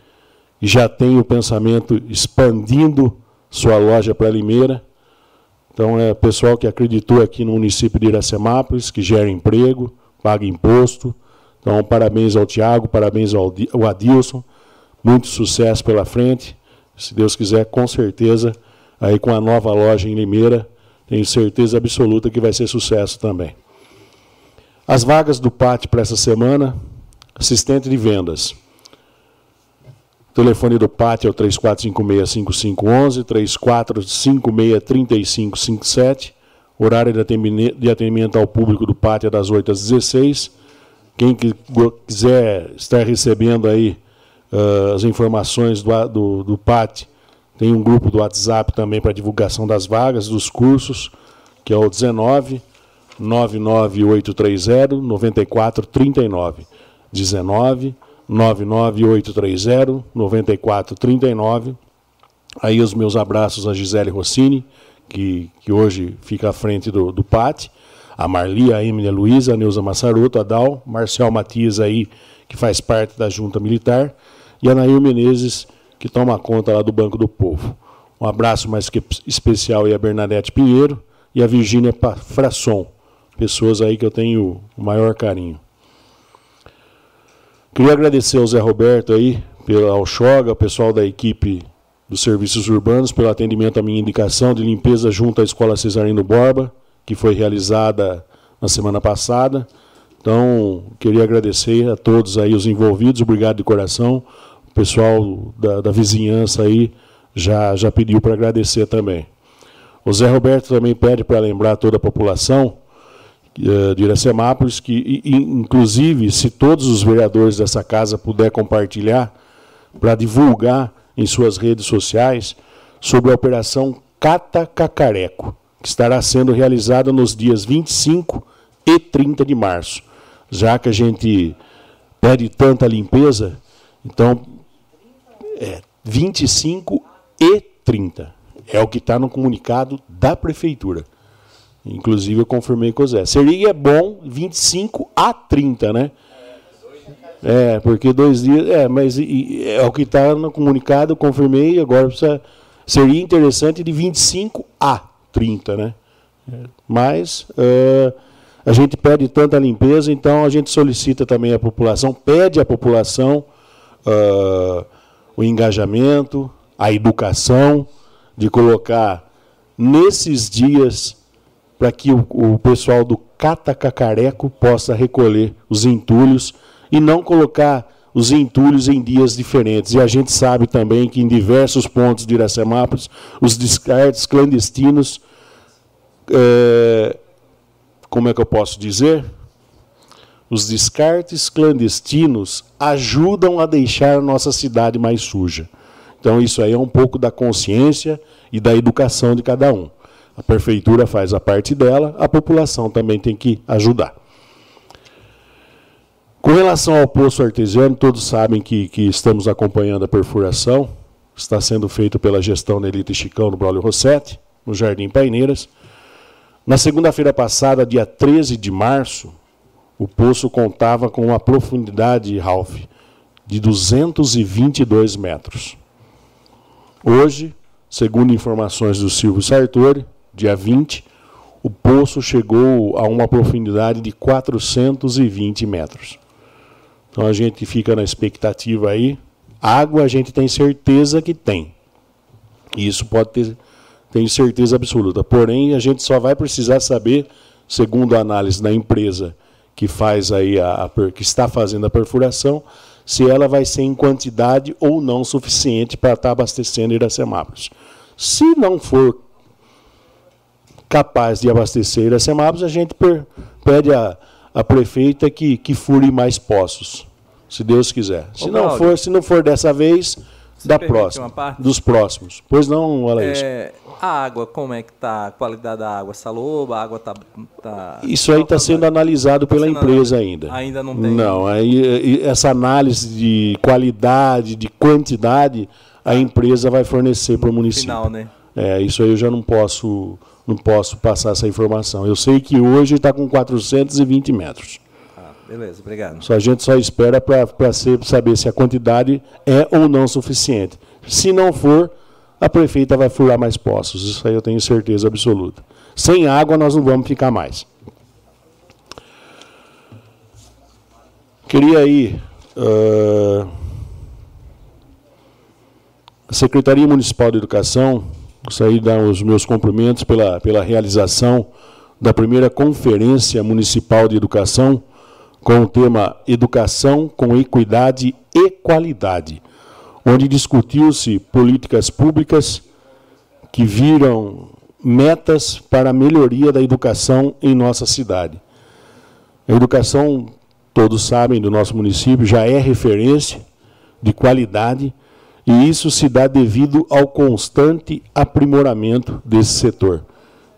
já têm o pensamento expandindo sua loja para Limeira. Então, é pessoal que acreditou aqui no município de Iracemápolis, que gera emprego, paga imposto. Então, parabéns ao Tiago, parabéns ao Adilson. Muito sucesso pela frente. Se Deus quiser, com certeza, aí com a nova loja em Limeira, tenho certeza absoluta que vai ser sucesso também. As vagas do pátio para essa semana, assistente de vendas. O telefone do pátio é o 3456-5511, 3456-3557. Horário de atendimento ao público do pátio é das 8 às 16. Quem quiser estar recebendo aí uh, as informações do, do, do pátio, tem um grupo do WhatsApp também para divulgação das vagas, dos cursos, que é o 19 99830 9439. 19 99830 9439. Aí os meus abraços a Gisele Rossini, que, que hoje fica à frente do, do PAT, a Marli, a Emília Luiza, a Neuza Massaroto, a Dal, Marcel Matias aí, que faz parte da Junta Militar, e a Nail Menezes, que toma conta lá do Banco do Povo. Um abraço mais que especial aí a Bernadette Pinheiro e a Virgínia Frasson, pessoas aí que eu tenho o maior carinho. Queria agradecer ao Zé Roberto aí, pela, ao Xoga, ao pessoal da equipe dos serviços urbanos, pelo atendimento à minha indicação de limpeza junto à Escola Cesarino Borba, que foi realizada na semana passada. Então, queria agradecer a todos aí os envolvidos, obrigado de coração. O pessoal da, da vizinhança aí já, já pediu para agradecer também. O Zé Roberto também pede para lembrar toda a população eh, de Iracemápolis, que inclusive, se todos os vereadores dessa casa puder compartilhar para divulgar em suas redes sociais sobre a operação Cata Cacareco, que estará sendo realizada nos dias 25 e 30 de março. Já que a gente pede tanta limpeza, Então, é 25 e 30. É o que está no comunicado da prefeitura. Inclusive, eu confirmei com o Zé. Seria bom 25 a 30, né? É, porque dois dias. É, mas é o que está no comunicado, confirmei, agora precisa, seria interessante de 25 a 30, né? Mas uh, a gente pede tanta limpeza, então a gente solicita também a população, pede à população uh, o engajamento, a educação, de colocar nesses dias para que o, o pessoal do Catacacareco possa recolher os entulhos e não colocar os entulhos em dias diferentes. E a gente sabe também que em diversos pontos de Iracemápolis, os descartes clandestinos, é, como é que eu posso dizer? Os descartes clandestinos ajudam a deixar nossa cidade mais suja. Então, isso aí é um pouco da consciência e da educação de cada um. A prefeitura faz a parte dela, a população também tem que ajudar. Com relação ao poço artesiano, todos sabem que, que estamos acompanhando a perfuração. Está sendo feito pela gestão Nelita e Chicão no Braulio Rossetti, no Jardim Paineiras. Na segunda-feira passada, dia 13 de março, o poço contava com uma profundidade, Ralph, de 222 metros. Hoje, segundo informações do Silvio Sartori, dia 20, o poço chegou a uma profundidade de 420 metros. Então a gente fica na expectativa aí. Água a gente tem certeza que tem. Isso pode ter, tenho certeza absoluta. Porém, a gente só vai precisar saber, segundo a análise da empresa que faz aí a, a que está fazendo a perfuração, se ela vai ser em quantidade ou não suficiente para estar abastecendo Iracemápolis. Se não for capaz de abastecer Iracemápolis, a gente pede a a prefeita que, que fure mais poços, se Deus quiser. Se Ô, não for, se não for dessa vez, da próxima, dos próximos. Pois não, olha isso. É, a água, como é que está a qualidade da água? Saloba, a água está... Tá... Isso aí está sendo analisado tá pela empresa ainda. Ainda não tem? Não, aí, essa análise de qualidade, de quantidade, a empresa vai fornecer para o município. Final, né? É, isso aí eu já não posso não posso passar essa informação. Eu sei que hoje está com 420 metros. Ah, beleza, obrigado. Só a gente só espera para saber se a quantidade é ou não suficiente. Se não for, a prefeita vai furar mais poços. Isso aí eu tenho certeza absoluta. Sem água nós não vamos ficar mais. Queria aí. Uh, a Secretaria Municipal de Educação Gostaria de dar os meus cumprimentos pela, pela realização da primeira Conferência Municipal de Educação com o tema Educação com Equidade e Qualidade, onde discutiu-se políticas públicas que viram metas para a melhoria da educação em nossa cidade. A educação, todos sabem, do nosso município já é referência de qualidade e isso se dá devido ao constante aprimoramento desse setor.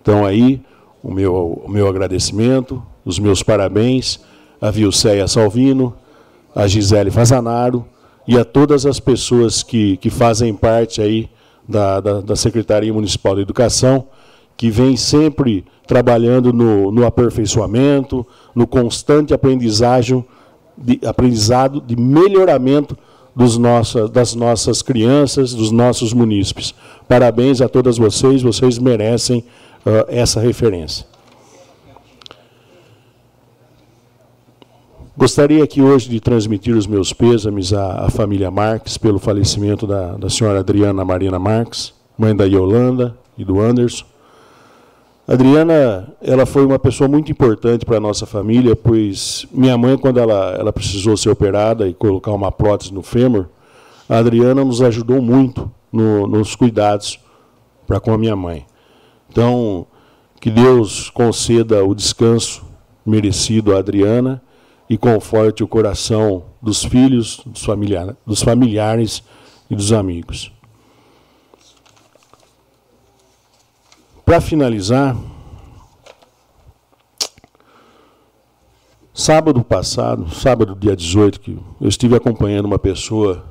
Então, aí, o meu, o meu agradecimento, os meus parabéns a Vilceia Salvino, a Gisele Fazanaro e a todas as pessoas que, que fazem parte aí da, da, da Secretaria Municipal de Educação, que vem sempre trabalhando no, no aperfeiçoamento, no constante aprendizagem, de, aprendizado de melhoramento dos nossa, das nossas crianças, dos nossos munícipes. Parabéns a todas vocês, vocês merecem uh, essa referência. Gostaria aqui hoje de transmitir os meus pêsames à, à família Marques pelo falecimento da, da senhora Adriana Marina Marques, mãe da Yolanda e do Anderson. Adriana, ela foi uma pessoa muito importante para a nossa família, pois minha mãe, quando ela, ela precisou ser operada e colocar uma prótese no fêmur, a Adriana nos ajudou muito no, nos cuidados para com a minha mãe. Então, que Deus conceda o descanso merecido à Adriana e conforte o coração dos filhos, dos, familiar, dos familiares e dos amigos. Para finalizar, Sábado passado, sábado dia 18, que eu estive acompanhando uma pessoa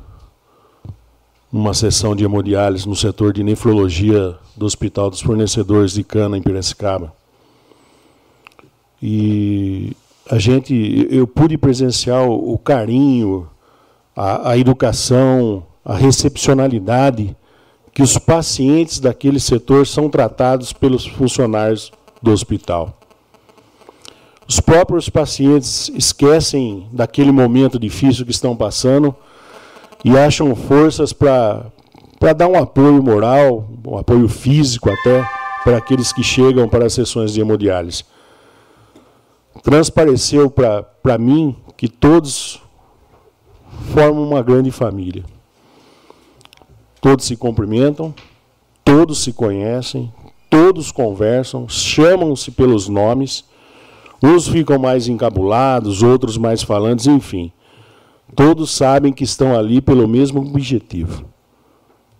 numa sessão de hemodiálise no setor de nefrologia do Hospital dos Fornecedores de Cana, em Piracicaba. E a gente, eu pude presenciar o carinho, a, a educação, a recepcionalidade que os pacientes daquele setor são tratados pelos funcionários do hospital. Os próprios pacientes esquecem daquele momento difícil que estão passando e acham forças para dar um apoio moral, um apoio físico até, para aqueles que chegam para as sessões de hemodiálise. Transpareceu para mim que todos formam uma grande família. Todos se cumprimentam, todos se conhecem, todos conversam, chamam-se pelos nomes Uns ficam mais encabulados, outros mais falantes, enfim. Todos sabem que estão ali pelo mesmo objetivo.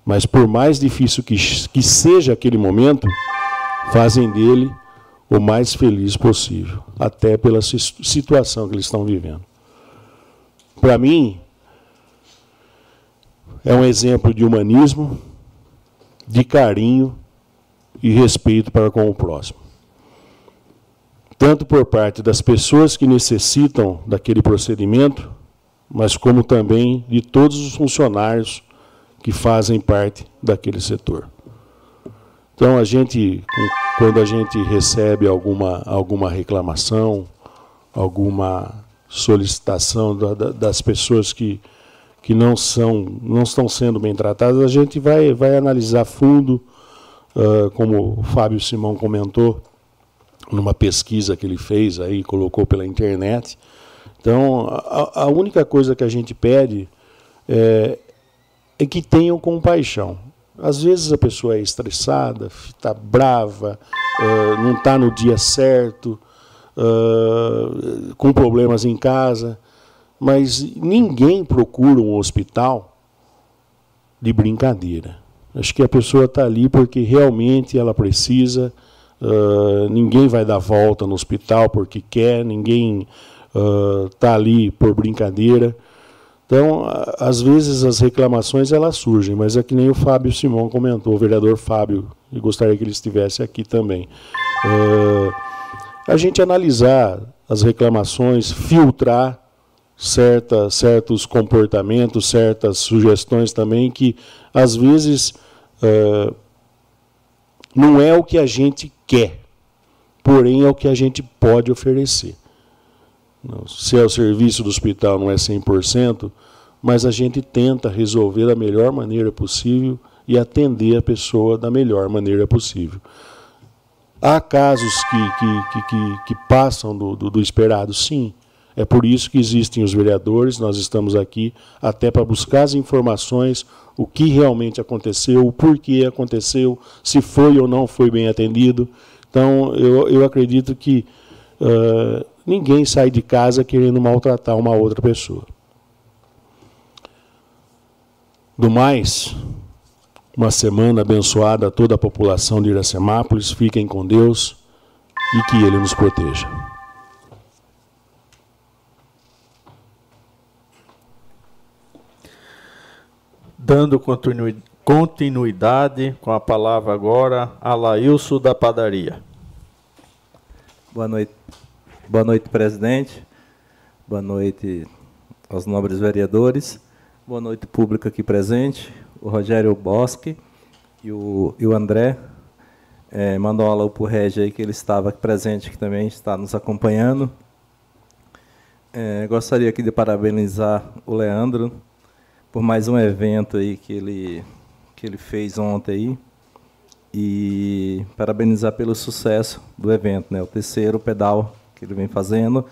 Mas por mais difícil que, que seja aquele momento, fazem dele o mais feliz possível, até pela situação que eles estão vivendo. Para mim, é um exemplo de humanismo, de carinho e respeito para com o próximo tanto por parte das pessoas que necessitam daquele procedimento, mas como também de todos os funcionários que fazem parte daquele setor. Então, a gente, quando a gente recebe alguma, alguma reclamação, alguma solicitação da, da, das pessoas que, que não, são, não estão sendo bem tratadas, a gente vai, vai analisar fundo, uh, como o Fábio Simão comentou, numa pesquisa que ele fez aí, colocou pela internet. Então, a, a única coisa que a gente pede é, é que tenham compaixão. Às vezes a pessoa é estressada, está brava, uh, não está no dia certo, uh, com problemas em casa, mas ninguém procura um hospital de brincadeira. Acho que a pessoa está ali porque realmente ela precisa Uh, ninguém vai dar volta no hospital porque quer, ninguém está uh, ali por brincadeira. Então, às vezes as reclamações elas surgem, mas é que nem o Fábio Simão comentou, o vereador Fábio, e gostaria que ele estivesse aqui também. Uh, a gente analisar as reclamações, filtrar certa, certos comportamentos, certas sugestões também que às vezes uh, não é o que a gente quer, porém é o que a gente pode oferecer. Se é o serviço do hospital não é 100%, mas a gente tenta resolver da melhor maneira possível e atender a pessoa da melhor maneira possível. Há casos que, que, que, que passam do, do, do esperado, sim. É por isso que existem os vereadores, nós estamos aqui até para buscar as informações, o que realmente aconteceu, o porquê aconteceu, se foi ou não foi bem atendido. Então, eu, eu acredito que uh, ninguém sai de casa querendo maltratar uma outra pessoa. Do mais, uma semana abençoada a toda a população de Iracemápolis. Fiquem com Deus e que Ele nos proteja. Dando continuidade com a palavra agora a Lailson da Padaria. Boa noite. Boa noite, presidente. Boa noite aos nobres vereadores. Boa noite, público aqui presente. O Rogério Bosque e o, e o André. É, mandou um alô para o Regi aí, que ele estava aqui presente, que também está nos acompanhando. É, gostaria aqui de parabenizar o Leandro por mais um evento aí que ele, que ele fez ontem aí. E parabenizar pelo sucesso do evento, né? O terceiro pedal que ele vem fazendo.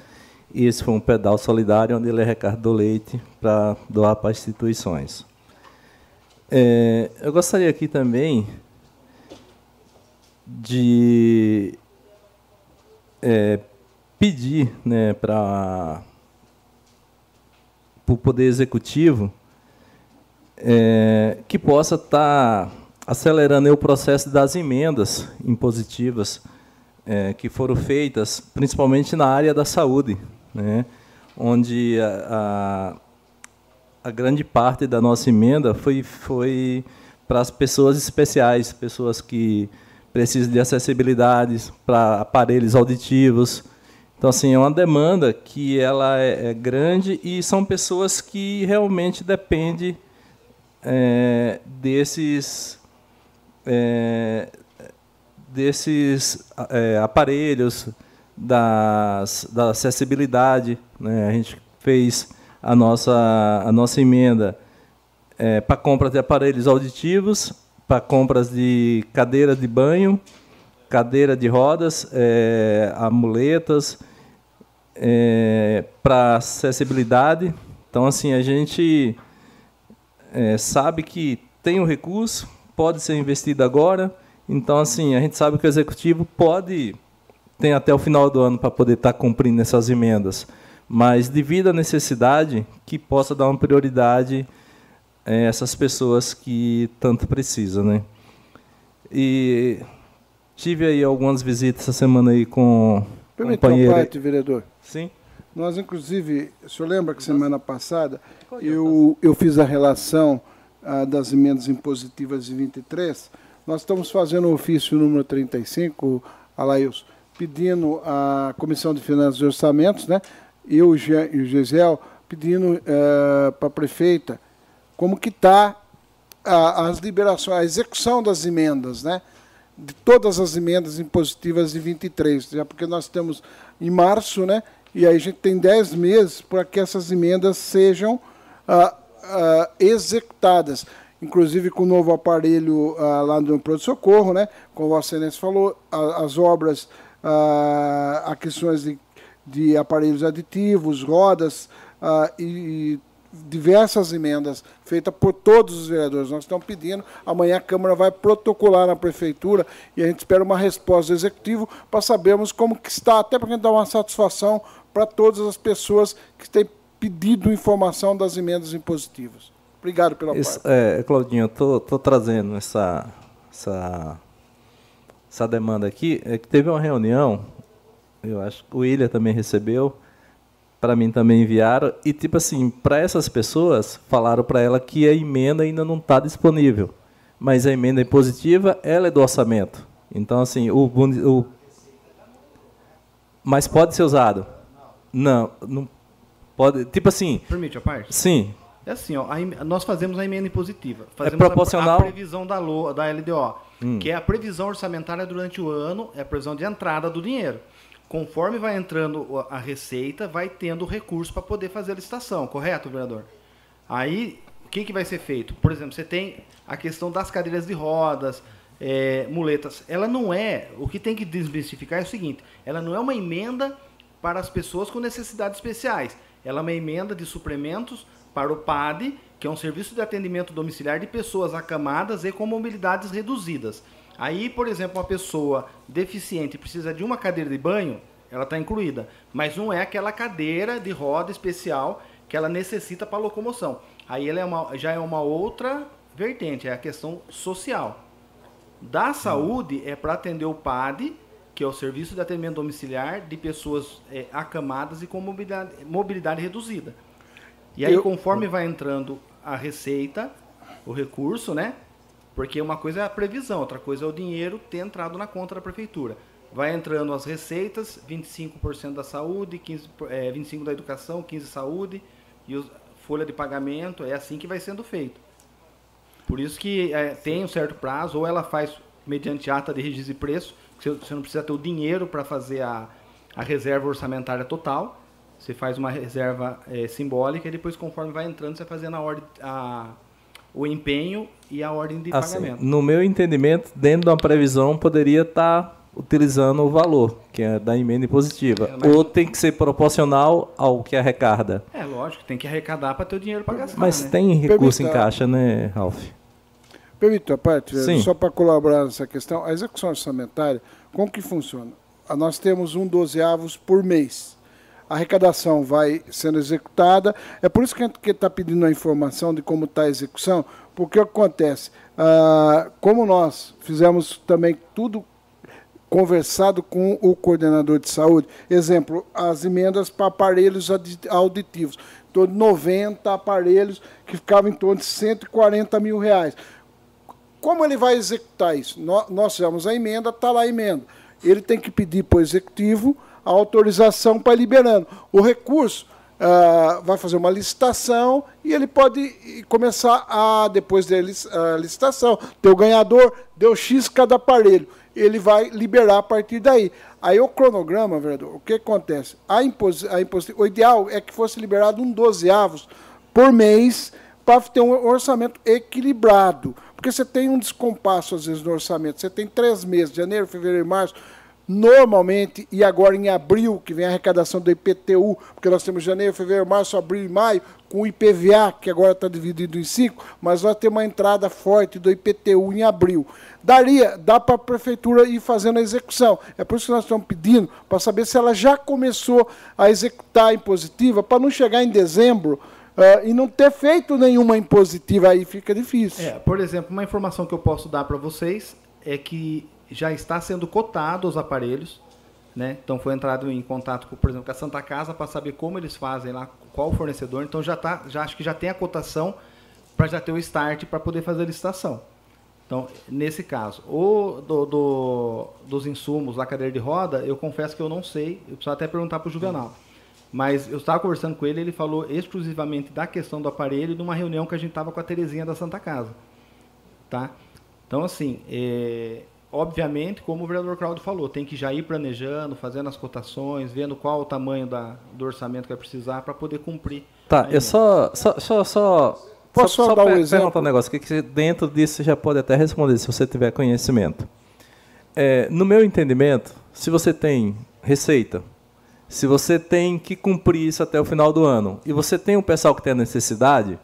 E esse foi um pedal solidário onde ele arrecadou leite para doar para instituições. É, eu gostaria aqui também de é, pedir né, para o Poder Executivo é, que possa estar tá acelerando o processo das emendas impositivas é, que foram feitas, principalmente na área da saúde, né, onde a, a, a grande parte da nossa emenda foi, foi para as pessoas especiais, pessoas que precisam de acessibilidade, para aparelhos auditivos. Então, assim, é uma demanda que ela é, é grande e são pessoas que realmente dependem é, desses é, desses é, aparelhos, das, da acessibilidade. Né? A gente fez a nossa, a nossa emenda é, para compra de aparelhos auditivos, para compras de cadeira de banho, cadeira de rodas, é, amuletas, é, para acessibilidade. Então, assim, a gente é, sabe que tem o um recurso, pode ser investido agora. Então, assim, a gente sabe que o executivo pode tem até o final do ano para poder estar tá cumprindo essas emendas, mas devido à necessidade que possa dar uma prioridade a essas pessoas que tanto precisam, né? E tive aí algumas visitas essa semana aí com Permita companheiro. parte, vereador. Sim. Nós, inclusive, o senhor lembra que semana passada eu, eu fiz a relação ah, das emendas impositivas de 23. Nós estamos fazendo o ofício número 35, Alails, pedindo à Comissão de Finanças e Orçamentos, né, eu e o Gisel, pedindo uh, para a prefeita como que está as liberações, a execução das emendas, né, de todas as emendas impositivas de 23, já porque nós estamos em março, né, e aí a gente tem 10 meses para que essas emendas sejam uh, uh, executadas inclusive com o novo aparelho uh, lá no pronto-socorro, né? como o Excelência falou, a, as obras uh, aquisições de, de aparelhos aditivos, rodas uh, e, diversas emendas feitas por todos os vereadores. Nós estamos pedindo, amanhã a Câmara vai protocolar na Prefeitura e a gente espera uma resposta do Executivo para sabermos como que está, até para a gente dar uma satisfação para todas as pessoas que têm pedido informação das emendas impositivas. Obrigado pela Isso, é, Claudinho, eu estou trazendo essa, essa essa demanda aqui, é que teve uma reunião, eu acho que o William também recebeu, para mim também enviaram, e tipo assim, para essas pessoas, falaram para ela que a emenda ainda não está disponível, mas a emenda impositiva, ela é do orçamento. Então, assim, o, o mas pode ser usado? Não, não pode. Tipo assim. Permite a parte? Sim. É assim, ó, a, nós fazemos a emenda impositiva. É fazemos é proporcional. A, a previsão da, da LDO hum. que é a previsão orçamentária durante o ano, é a previsão de entrada do dinheiro. Conforme vai entrando a receita, vai tendo recurso para poder fazer a licitação, correto, vereador? Aí, o que, que vai ser feito? Por exemplo, você tem a questão das cadeiras de rodas, é, muletas. Ela não é. O que tem que desmistificar é o seguinte: ela não é uma emenda para as pessoas com necessidades especiais. Ela é uma emenda de suplementos para o PAD que é um serviço de atendimento domiciliar de pessoas acamadas e com mobilidades reduzidas. Aí, por exemplo, uma pessoa deficiente precisa de uma cadeira de banho, ela está incluída, mas não é aquela cadeira de roda especial que ela necessita para locomoção. Aí ela é uma, já é uma outra vertente, é a questão social. Da saúde é para atender o PAD, que é o Serviço de Atendimento Domiciliar de Pessoas é, Acamadas e com mobilidade, mobilidade reduzida. E aí, Eu... conforme vai entrando a receita, o recurso, né? Porque uma coisa é a previsão, outra coisa é o dinheiro ter entrado na conta da prefeitura. Vai entrando as receitas, 25% da saúde, 15, é, 25% da educação, 15% saúde, e os, folha de pagamento, é assim que vai sendo feito. Por isso que é, tem um certo prazo, ou ela faz mediante ata de registro de preço, você não precisa ter o dinheiro para fazer a, a reserva orçamentária total, você faz uma reserva é, simbólica e depois, conforme vai entrando, você vai fazendo a ordem, a, o empenho e a ordem de assim, pagamento. No meu entendimento, dentro de uma previsão, poderia estar tá utilizando o valor, que é da emenda impositiva. É, Ou tem que ser proporcional ao que arrecada. É, lógico, tem que arrecadar para ter o dinheiro para gastar. Mas né? tem recurso Permita, em caixa, né, Ralf? Permita Sim. só para colaborar nessa questão, a execução orçamentária, como que funciona? Nós temos um dozeavos por mês a arrecadação vai sendo executada. É por isso que a gente está pedindo a informação de como está a execução, porque o que acontece? Ah, como nós fizemos também tudo conversado com o coordenador de saúde. Exemplo, as emendas para aparelhos auditivos. Em torno de 90 aparelhos que ficavam em torno de 140 mil reais. Como ele vai executar isso? Nós fizemos a emenda, está lá a emenda. Ele tem que pedir para o executivo a autorização para liberando. O recurso uh, vai fazer uma licitação e ele pode começar a, depois da licitação, ter o ganhador, deu X cada aparelho. Ele vai liberar a partir daí. Aí o cronograma, vereador, o que acontece? A impos, a impos, o ideal é que fosse liberado um dozeavos por mês para ter um orçamento equilibrado. Porque você tem um descompasso, às vezes, no orçamento. Você tem três meses, janeiro, fevereiro e março, Normalmente, e agora em abril, que vem a arrecadação do IPTU, porque nós temos janeiro, fevereiro, março, abril e maio, com o IPVA, que agora está dividido em cinco, mas nós temos uma entrada forte do IPTU em abril. Daria, dá para a prefeitura ir fazendo a execução. É por isso que nós estamos pedindo, para saber se ela já começou a executar a impositiva, para não chegar em dezembro Uh, e não ter feito nenhuma impositiva aí fica difícil. É, por exemplo, uma informação que eu posso dar para vocês é que já está sendo cotado os aparelhos, né? Então foi entrado em contato, com, por exemplo, com a Santa Casa para saber como eles fazem lá, qual o fornecedor. Então já tá, já acho que já tem a cotação para já ter o start para poder fazer a licitação. Então, nesse caso, o do, do, dos insumos da cadeira de roda, eu confesso que eu não sei, eu preciso até perguntar para o Juvenal. Mas eu estava conversando com ele, ele falou exclusivamente da questão do aparelho numa reunião que a gente estava com a Terezinha da Santa Casa. Tá? Então, assim, é, obviamente, como o vereador Claudio falou, tem que já ir planejando, fazendo as cotações, vendo qual o tamanho da, do orçamento que vai precisar para poder cumprir. Tá, eu só, só, só, só Posso só, só dar um exemplo? um negócio que, que dentro disso você já pode até responder, se você tiver conhecimento. É, no meu entendimento, se você tem receita, se você tem que cumprir isso até o final do ano, e você tem um pessoal que tem a necessidade,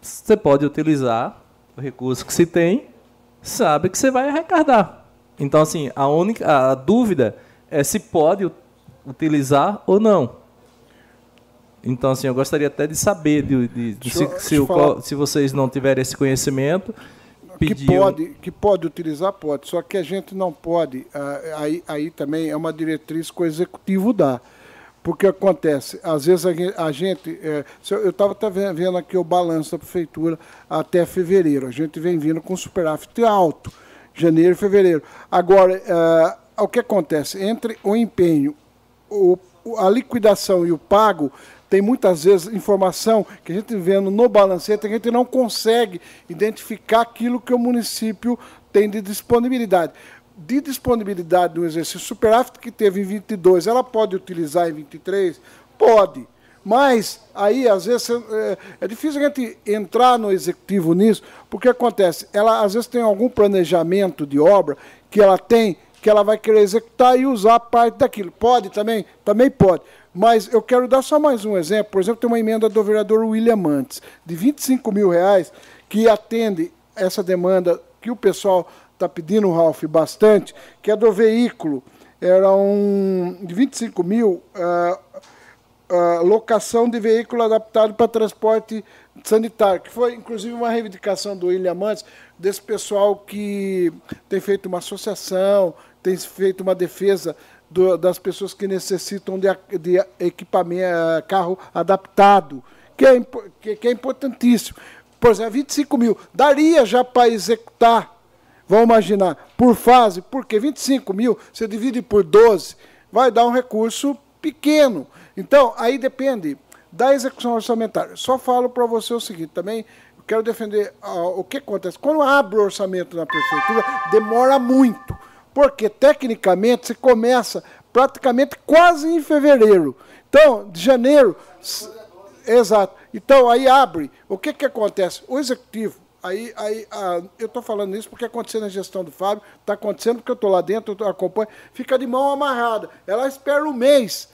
você pode utilizar o recurso que se tem sabe que você vai arrecadar. Então, assim, a única a dúvida é se pode utilizar ou não. Então, assim, eu gostaria até de saber de, de, de se, se, o, se, vocês não tiverem esse conhecimento. Que pode, que pode utilizar, pode. Só que a gente não pode. Ah, aí, aí também é uma diretriz que o executivo dá. Porque acontece, às vezes a gente. É, eu estava vendo aqui o balanço da prefeitura até fevereiro. A gente vem vindo com superávit alto, janeiro e fevereiro. Agora, é, o que acontece? Entre o empenho, o, a liquidação e o pago, tem muitas vezes informação que a gente vendo no balancete, a gente não consegue identificar aquilo que o município tem de disponibilidade de disponibilidade do exercício superávit que teve em 22, ela pode utilizar em 23? Pode. Mas aí, às vezes, é, é, difícil a gente entrar no executivo nisso, porque acontece, ela às vezes tem algum planejamento de obra que ela tem, que ela vai querer executar e usar parte daquilo. Pode também? Também pode. Mas eu quero dar só mais um exemplo. Por exemplo, tem uma emenda do vereador William Mantes, de 25 mil reais, que atende essa demanda que o pessoal está pedindo, Ralph, bastante, que é do veículo. Era um de 25 mil, uh, uh, locação de veículo adaptado para transporte sanitário, que foi inclusive uma reivindicação do William Mantes, desse pessoal que tem feito uma associação, tem feito uma defesa do, das pessoas que necessitam de, de equipamento, uh, carro adaptado, que é, que, que é importantíssimo. Por exemplo, 25 mil. Daria já para executar Vamos imaginar, por fase, porque 25 mil, você divide por 12, vai dar um recurso pequeno. Então, aí depende da execução orçamentária. Só falo para você o seguinte, também quero defender uh, o que acontece. Quando abre o orçamento na prefeitura, demora muito, porque tecnicamente você começa praticamente quase em fevereiro. Então, de janeiro. Exato. Então, aí abre. O que, que acontece? O executivo Aí, aí ah, eu estou falando isso porque aconteceu na gestão do Fábio, está acontecendo porque eu estou lá dentro, eu acompanho, fica de mão amarrada. Ela espera um mês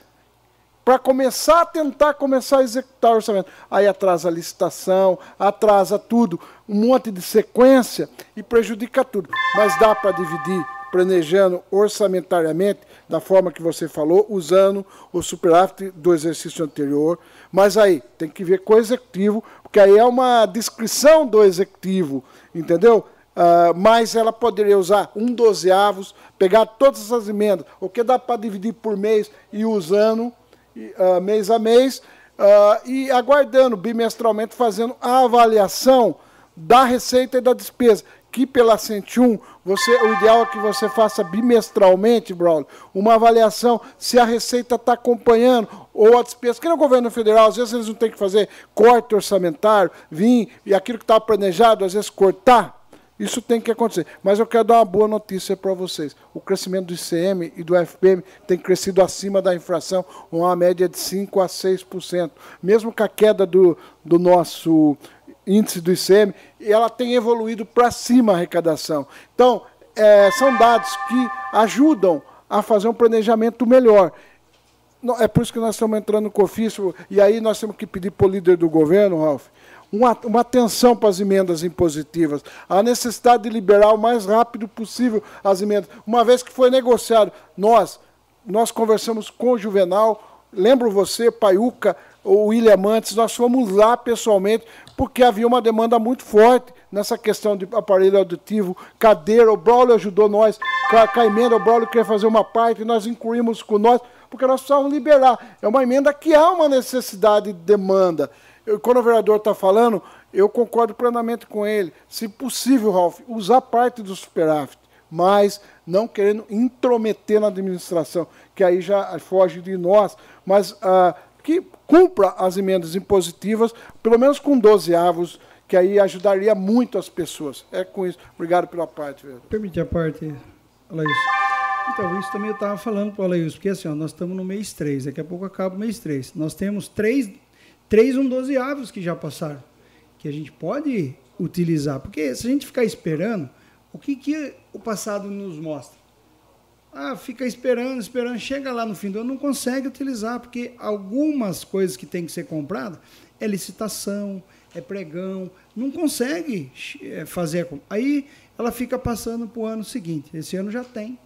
para começar a tentar começar a executar o orçamento. Aí atrasa a licitação, atrasa tudo, um monte de sequência e prejudica tudo. Mas dá para dividir, planejando orçamentariamente, da forma que você falou, usando o superávit do exercício anterior. Mas aí tem que ver com o executivo, porque aí é uma descrição do executivo, entendeu? Uh, mas ela poderia usar um dozeavos, pegar todas essas emendas, o que dá para dividir por mês e usando uh, mês a mês, uh, e aguardando bimestralmente, fazendo a avaliação da receita e da despesa. Que pela 101, você, o ideal é que você faça bimestralmente, Braulio, uma avaliação se a receita está acompanhando ou a despesa. Que no governo federal, às vezes eles não têm que fazer corte orçamentário, vir e aquilo que estava planejado, às vezes cortar. Isso tem que acontecer. Mas eu quero dar uma boa notícia para vocês. O crescimento do ICM e do FPM tem crescido acima da inflação, uma média de 5% a 6%. Mesmo com a queda do, do nosso índice do ICM, ela tem evoluído para cima a arrecadação. Então, é, são dados que ajudam a fazer um planejamento melhor. É por isso que nós estamos entrando no COFIS, e aí nós temos que pedir para o líder do governo, Ralf, uma, uma atenção para as emendas impositivas, a necessidade de liberar o mais rápido possível as emendas. Uma vez que foi negociado, nós, nós conversamos com o Juvenal, lembro você, Paiuca, o William Mantes, nós fomos lá pessoalmente, porque havia uma demanda muito forte nessa questão de aparelho auditivo, cadeira, o Braulio ajudou nós, com a emenda, o Braulio queria fazer uma parte, nós incluímos com nós, porque nós precisávamos liberar. É uma emenda que há uma necessidade de demanda eu, quando o vereador está falando, eu concordo plenamente com ele. Se possível, Ralf, usar parte do superávit, mas não querendo intrometer na administração, que aí já foge de nós, mas ah, que cumpra as emendas impositivas, pelo menos com 12 avos, que aí ajudaria muito as pessoas. É com isso. Obrigado pela parte, vereador. Permite a parte, Alaís. Então, isso também eu estava falando para o Alaís, porque assim, ó, nós estamos no mês 3, daqui a pouco acaba o mês 3. Nós temos três três um dozeavos que já passaram, que a gente pode utilizar. Porque se a gente ficar esperando, o que, que o passado nos mostra? Ah, fica esperando, esperando, chega lá no fim do ano, não consegue utilizar, porque algumas coisas que tem que ser compradas é licitação, é pregão, não consegue eh, fazer. Aí ela fica passando para o ano seguinte. Esse ano já tem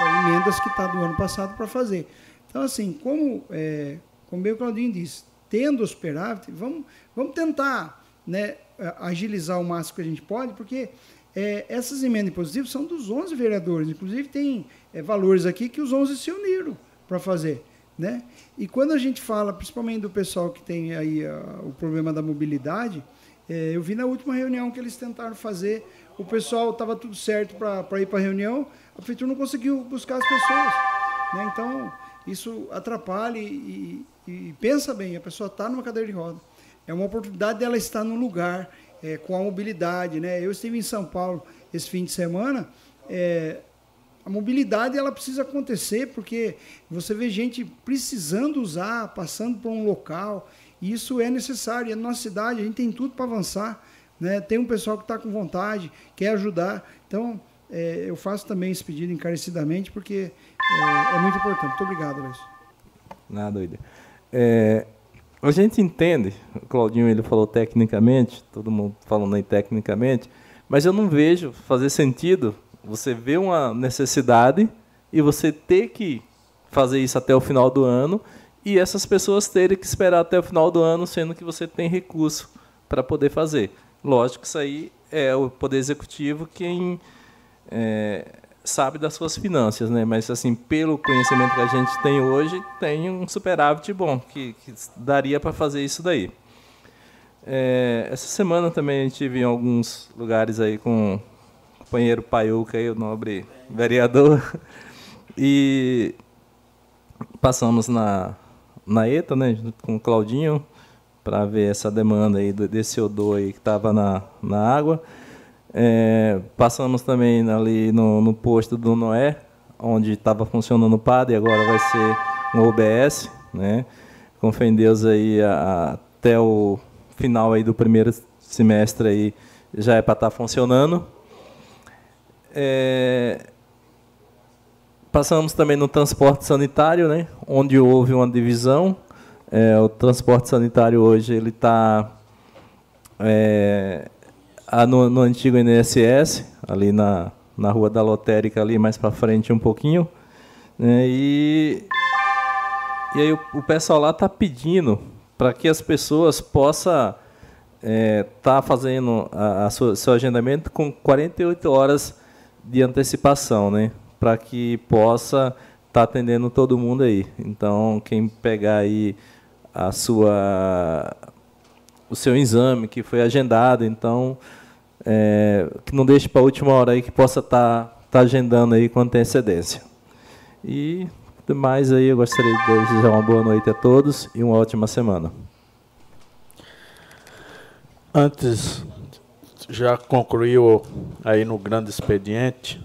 é, emendas que está do ano passado para fazer. Então, assim, como, é, como o Claudinho disse, tendo o superávit, vamos, vamos tentar né, agilizar o máximo que a gente pode, porque é, essas emendas impositivas são dos 11 vereadores. Inclusive, tem é, valores aqui que os 11 se uniram para fazer. Né? E quando a gente fala, principalmente do pessoal que tem aí a, o problema da mobilidade, é, eu vi na última reunião que eles tentaram fazer, o pessoal estava tudo certo para ir para a reunião, a prefeitura não conseguiu buscar as pessoas. Né? Então, isso atrapalha e, e pensa bem, a pessoa está numa cadeira de roda. É uma oportunidade dela estar num lugar é, com a mobilidade. Né? Eu estive em São Paulo esse fim de semana. É, a mobilidade ela precisa acontecer porque você vê gente precisando usar, passando por um local. E isso é necessário. E na nossa cidade a gente tem tudo para avançar. Né? Tem um pessoal que está com vontade, quer ajudar. Então, é, eu faço também esse pedido encarecidamente porque é, é muito importante. Muito obrigado, Luiz. Nada, doido. É, a gente entende, o Claudinho ele falou tecnicamente, todo mundo falando aí tecnicamente, mas eu não vejo fazer sentido você ver uma necessidade e você ter que fazer isso até o final do ano e essas pessoas terem que esperar até o final do ano, sendo que você tem recurso para poder fazer. Lógico que isso aí é o Poder Executivo quem é, sabe das suas finanças, né? Mas assim, pelo conhecimento que a gente tem hoje, tem um superávit bom que, que daria para fazer isso daí. É, essa semana também tive em alguns lugares aí com companheiro Paiuca, aí, o nobre vereador, e passamos na, na ETA, né, com o Claudinho, para ver essa demanda aí desse odor aí que estava na, na água. É, passamos também ali no, no, posto do Noé, onde estava funcionando o PAD e agora vai ser um OBS, né? Com fé em Deus aí a, até o final aí do primeiro semestre aí já é para estar tá funcionando. É, passamos também no transporte sanitário, né? Onde houve uma divisão. É, o transporte sanitário hoje ele está é, no, no, antigo INSS, ali na, na Rua da Lotérica, ali mais para frente um pouquinho. Né, e, e aí o, o pessoal lá está pedindo para que as pessoas possam está é, fazendo a, a sua, seu agendamento com 48 horas de antecipação, né? Para que possa estar tá atendendo todo mundo aí. Então, quem pegar aí a sua o seu exame que foi agendado, então é, que não deixe para a última hora aí que possa estar tá, tá agendando aí com antecedência. E demais aí eu gostaria de desejar uma boa noite a todos e uma ótima semana. Antes, já concluiu aí no grande expediente,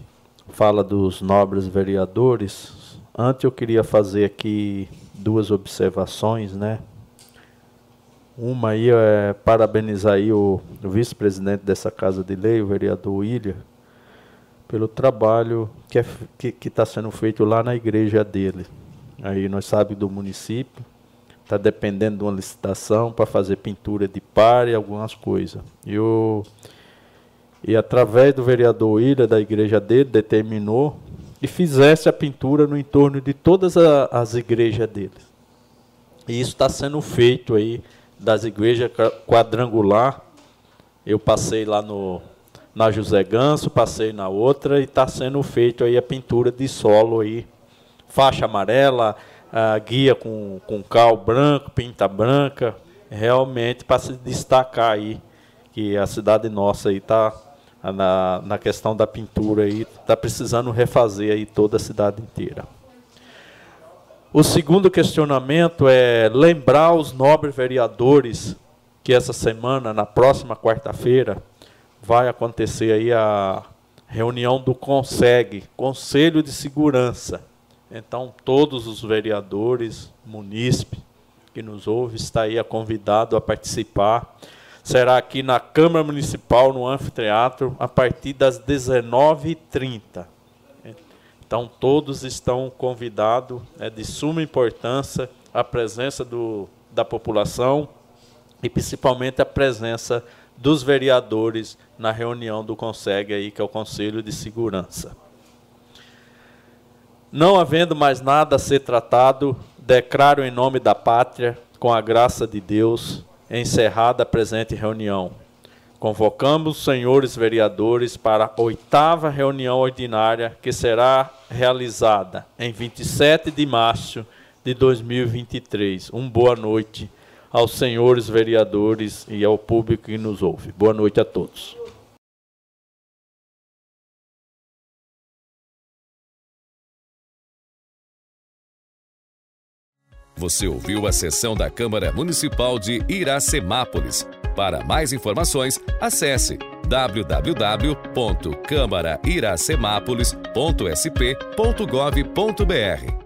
fala dos nobres vereadores. Antes eu queria fazer aqui duas observações, né? Uma aí é parabenizar aí o, vice-presidente dessa Casa de Lei, o vereador William, pelo trabalho que é, está tá sendo feito lá na igreja dele. Aí nós sabemos do município, está dependendo de uma licitação para fazer pintura de par e algumas coisas. E, o, e através do vereador William, da igreja dele, determinou e fizesse a pintura no entorno de todas a, as igrejas dele. E isso está sendo feito aí das igrejas quadrangular. Eu passei lá no, na José Ganso, passei na outra e está sendo feito aí a pintura de solo aí, faixa amarela, guia com, com cal branco, pinta branca, realmente para se destacar aí que a cidade nossa aí está na, na questão da pintura aí, está precisando refazer aí toda a cidade inteira. O segundo questionamento é lembrar os nobres vereadores que essa semana, na próxima quarta-feira, vai acontecer aí a reunião do CONSEG, Conselho de Segurança. Então, todos os vereadores, munícipe que nos ouve, está aí convidado a participar. Será aqui na Câmara Municipal, no Anfiteatro, a partir das 19h30. Então, todos estão convidados, é de suma importância a presença do, da população e principalmente a presença dos vereadores na reunião do CONSEG, aí, que é o Conselho de Segurança. Não havendo mais nada a ser tratado, declaro em nome da pátria, com a graça de Deus, encerrada a presente reunião. Convocamos os senhores vereadores para a oitava reunião ordinária, que será realizada em 27 de março de 2023. Um boa noite aos senhores vereadores e ao público que nos ouve. Boa noite a todos. Você ouviu a sessão da Câmara Municipal de Iracemápolis. Para mais informações, acesse www.câmarairacemápolis.sp.gov.br.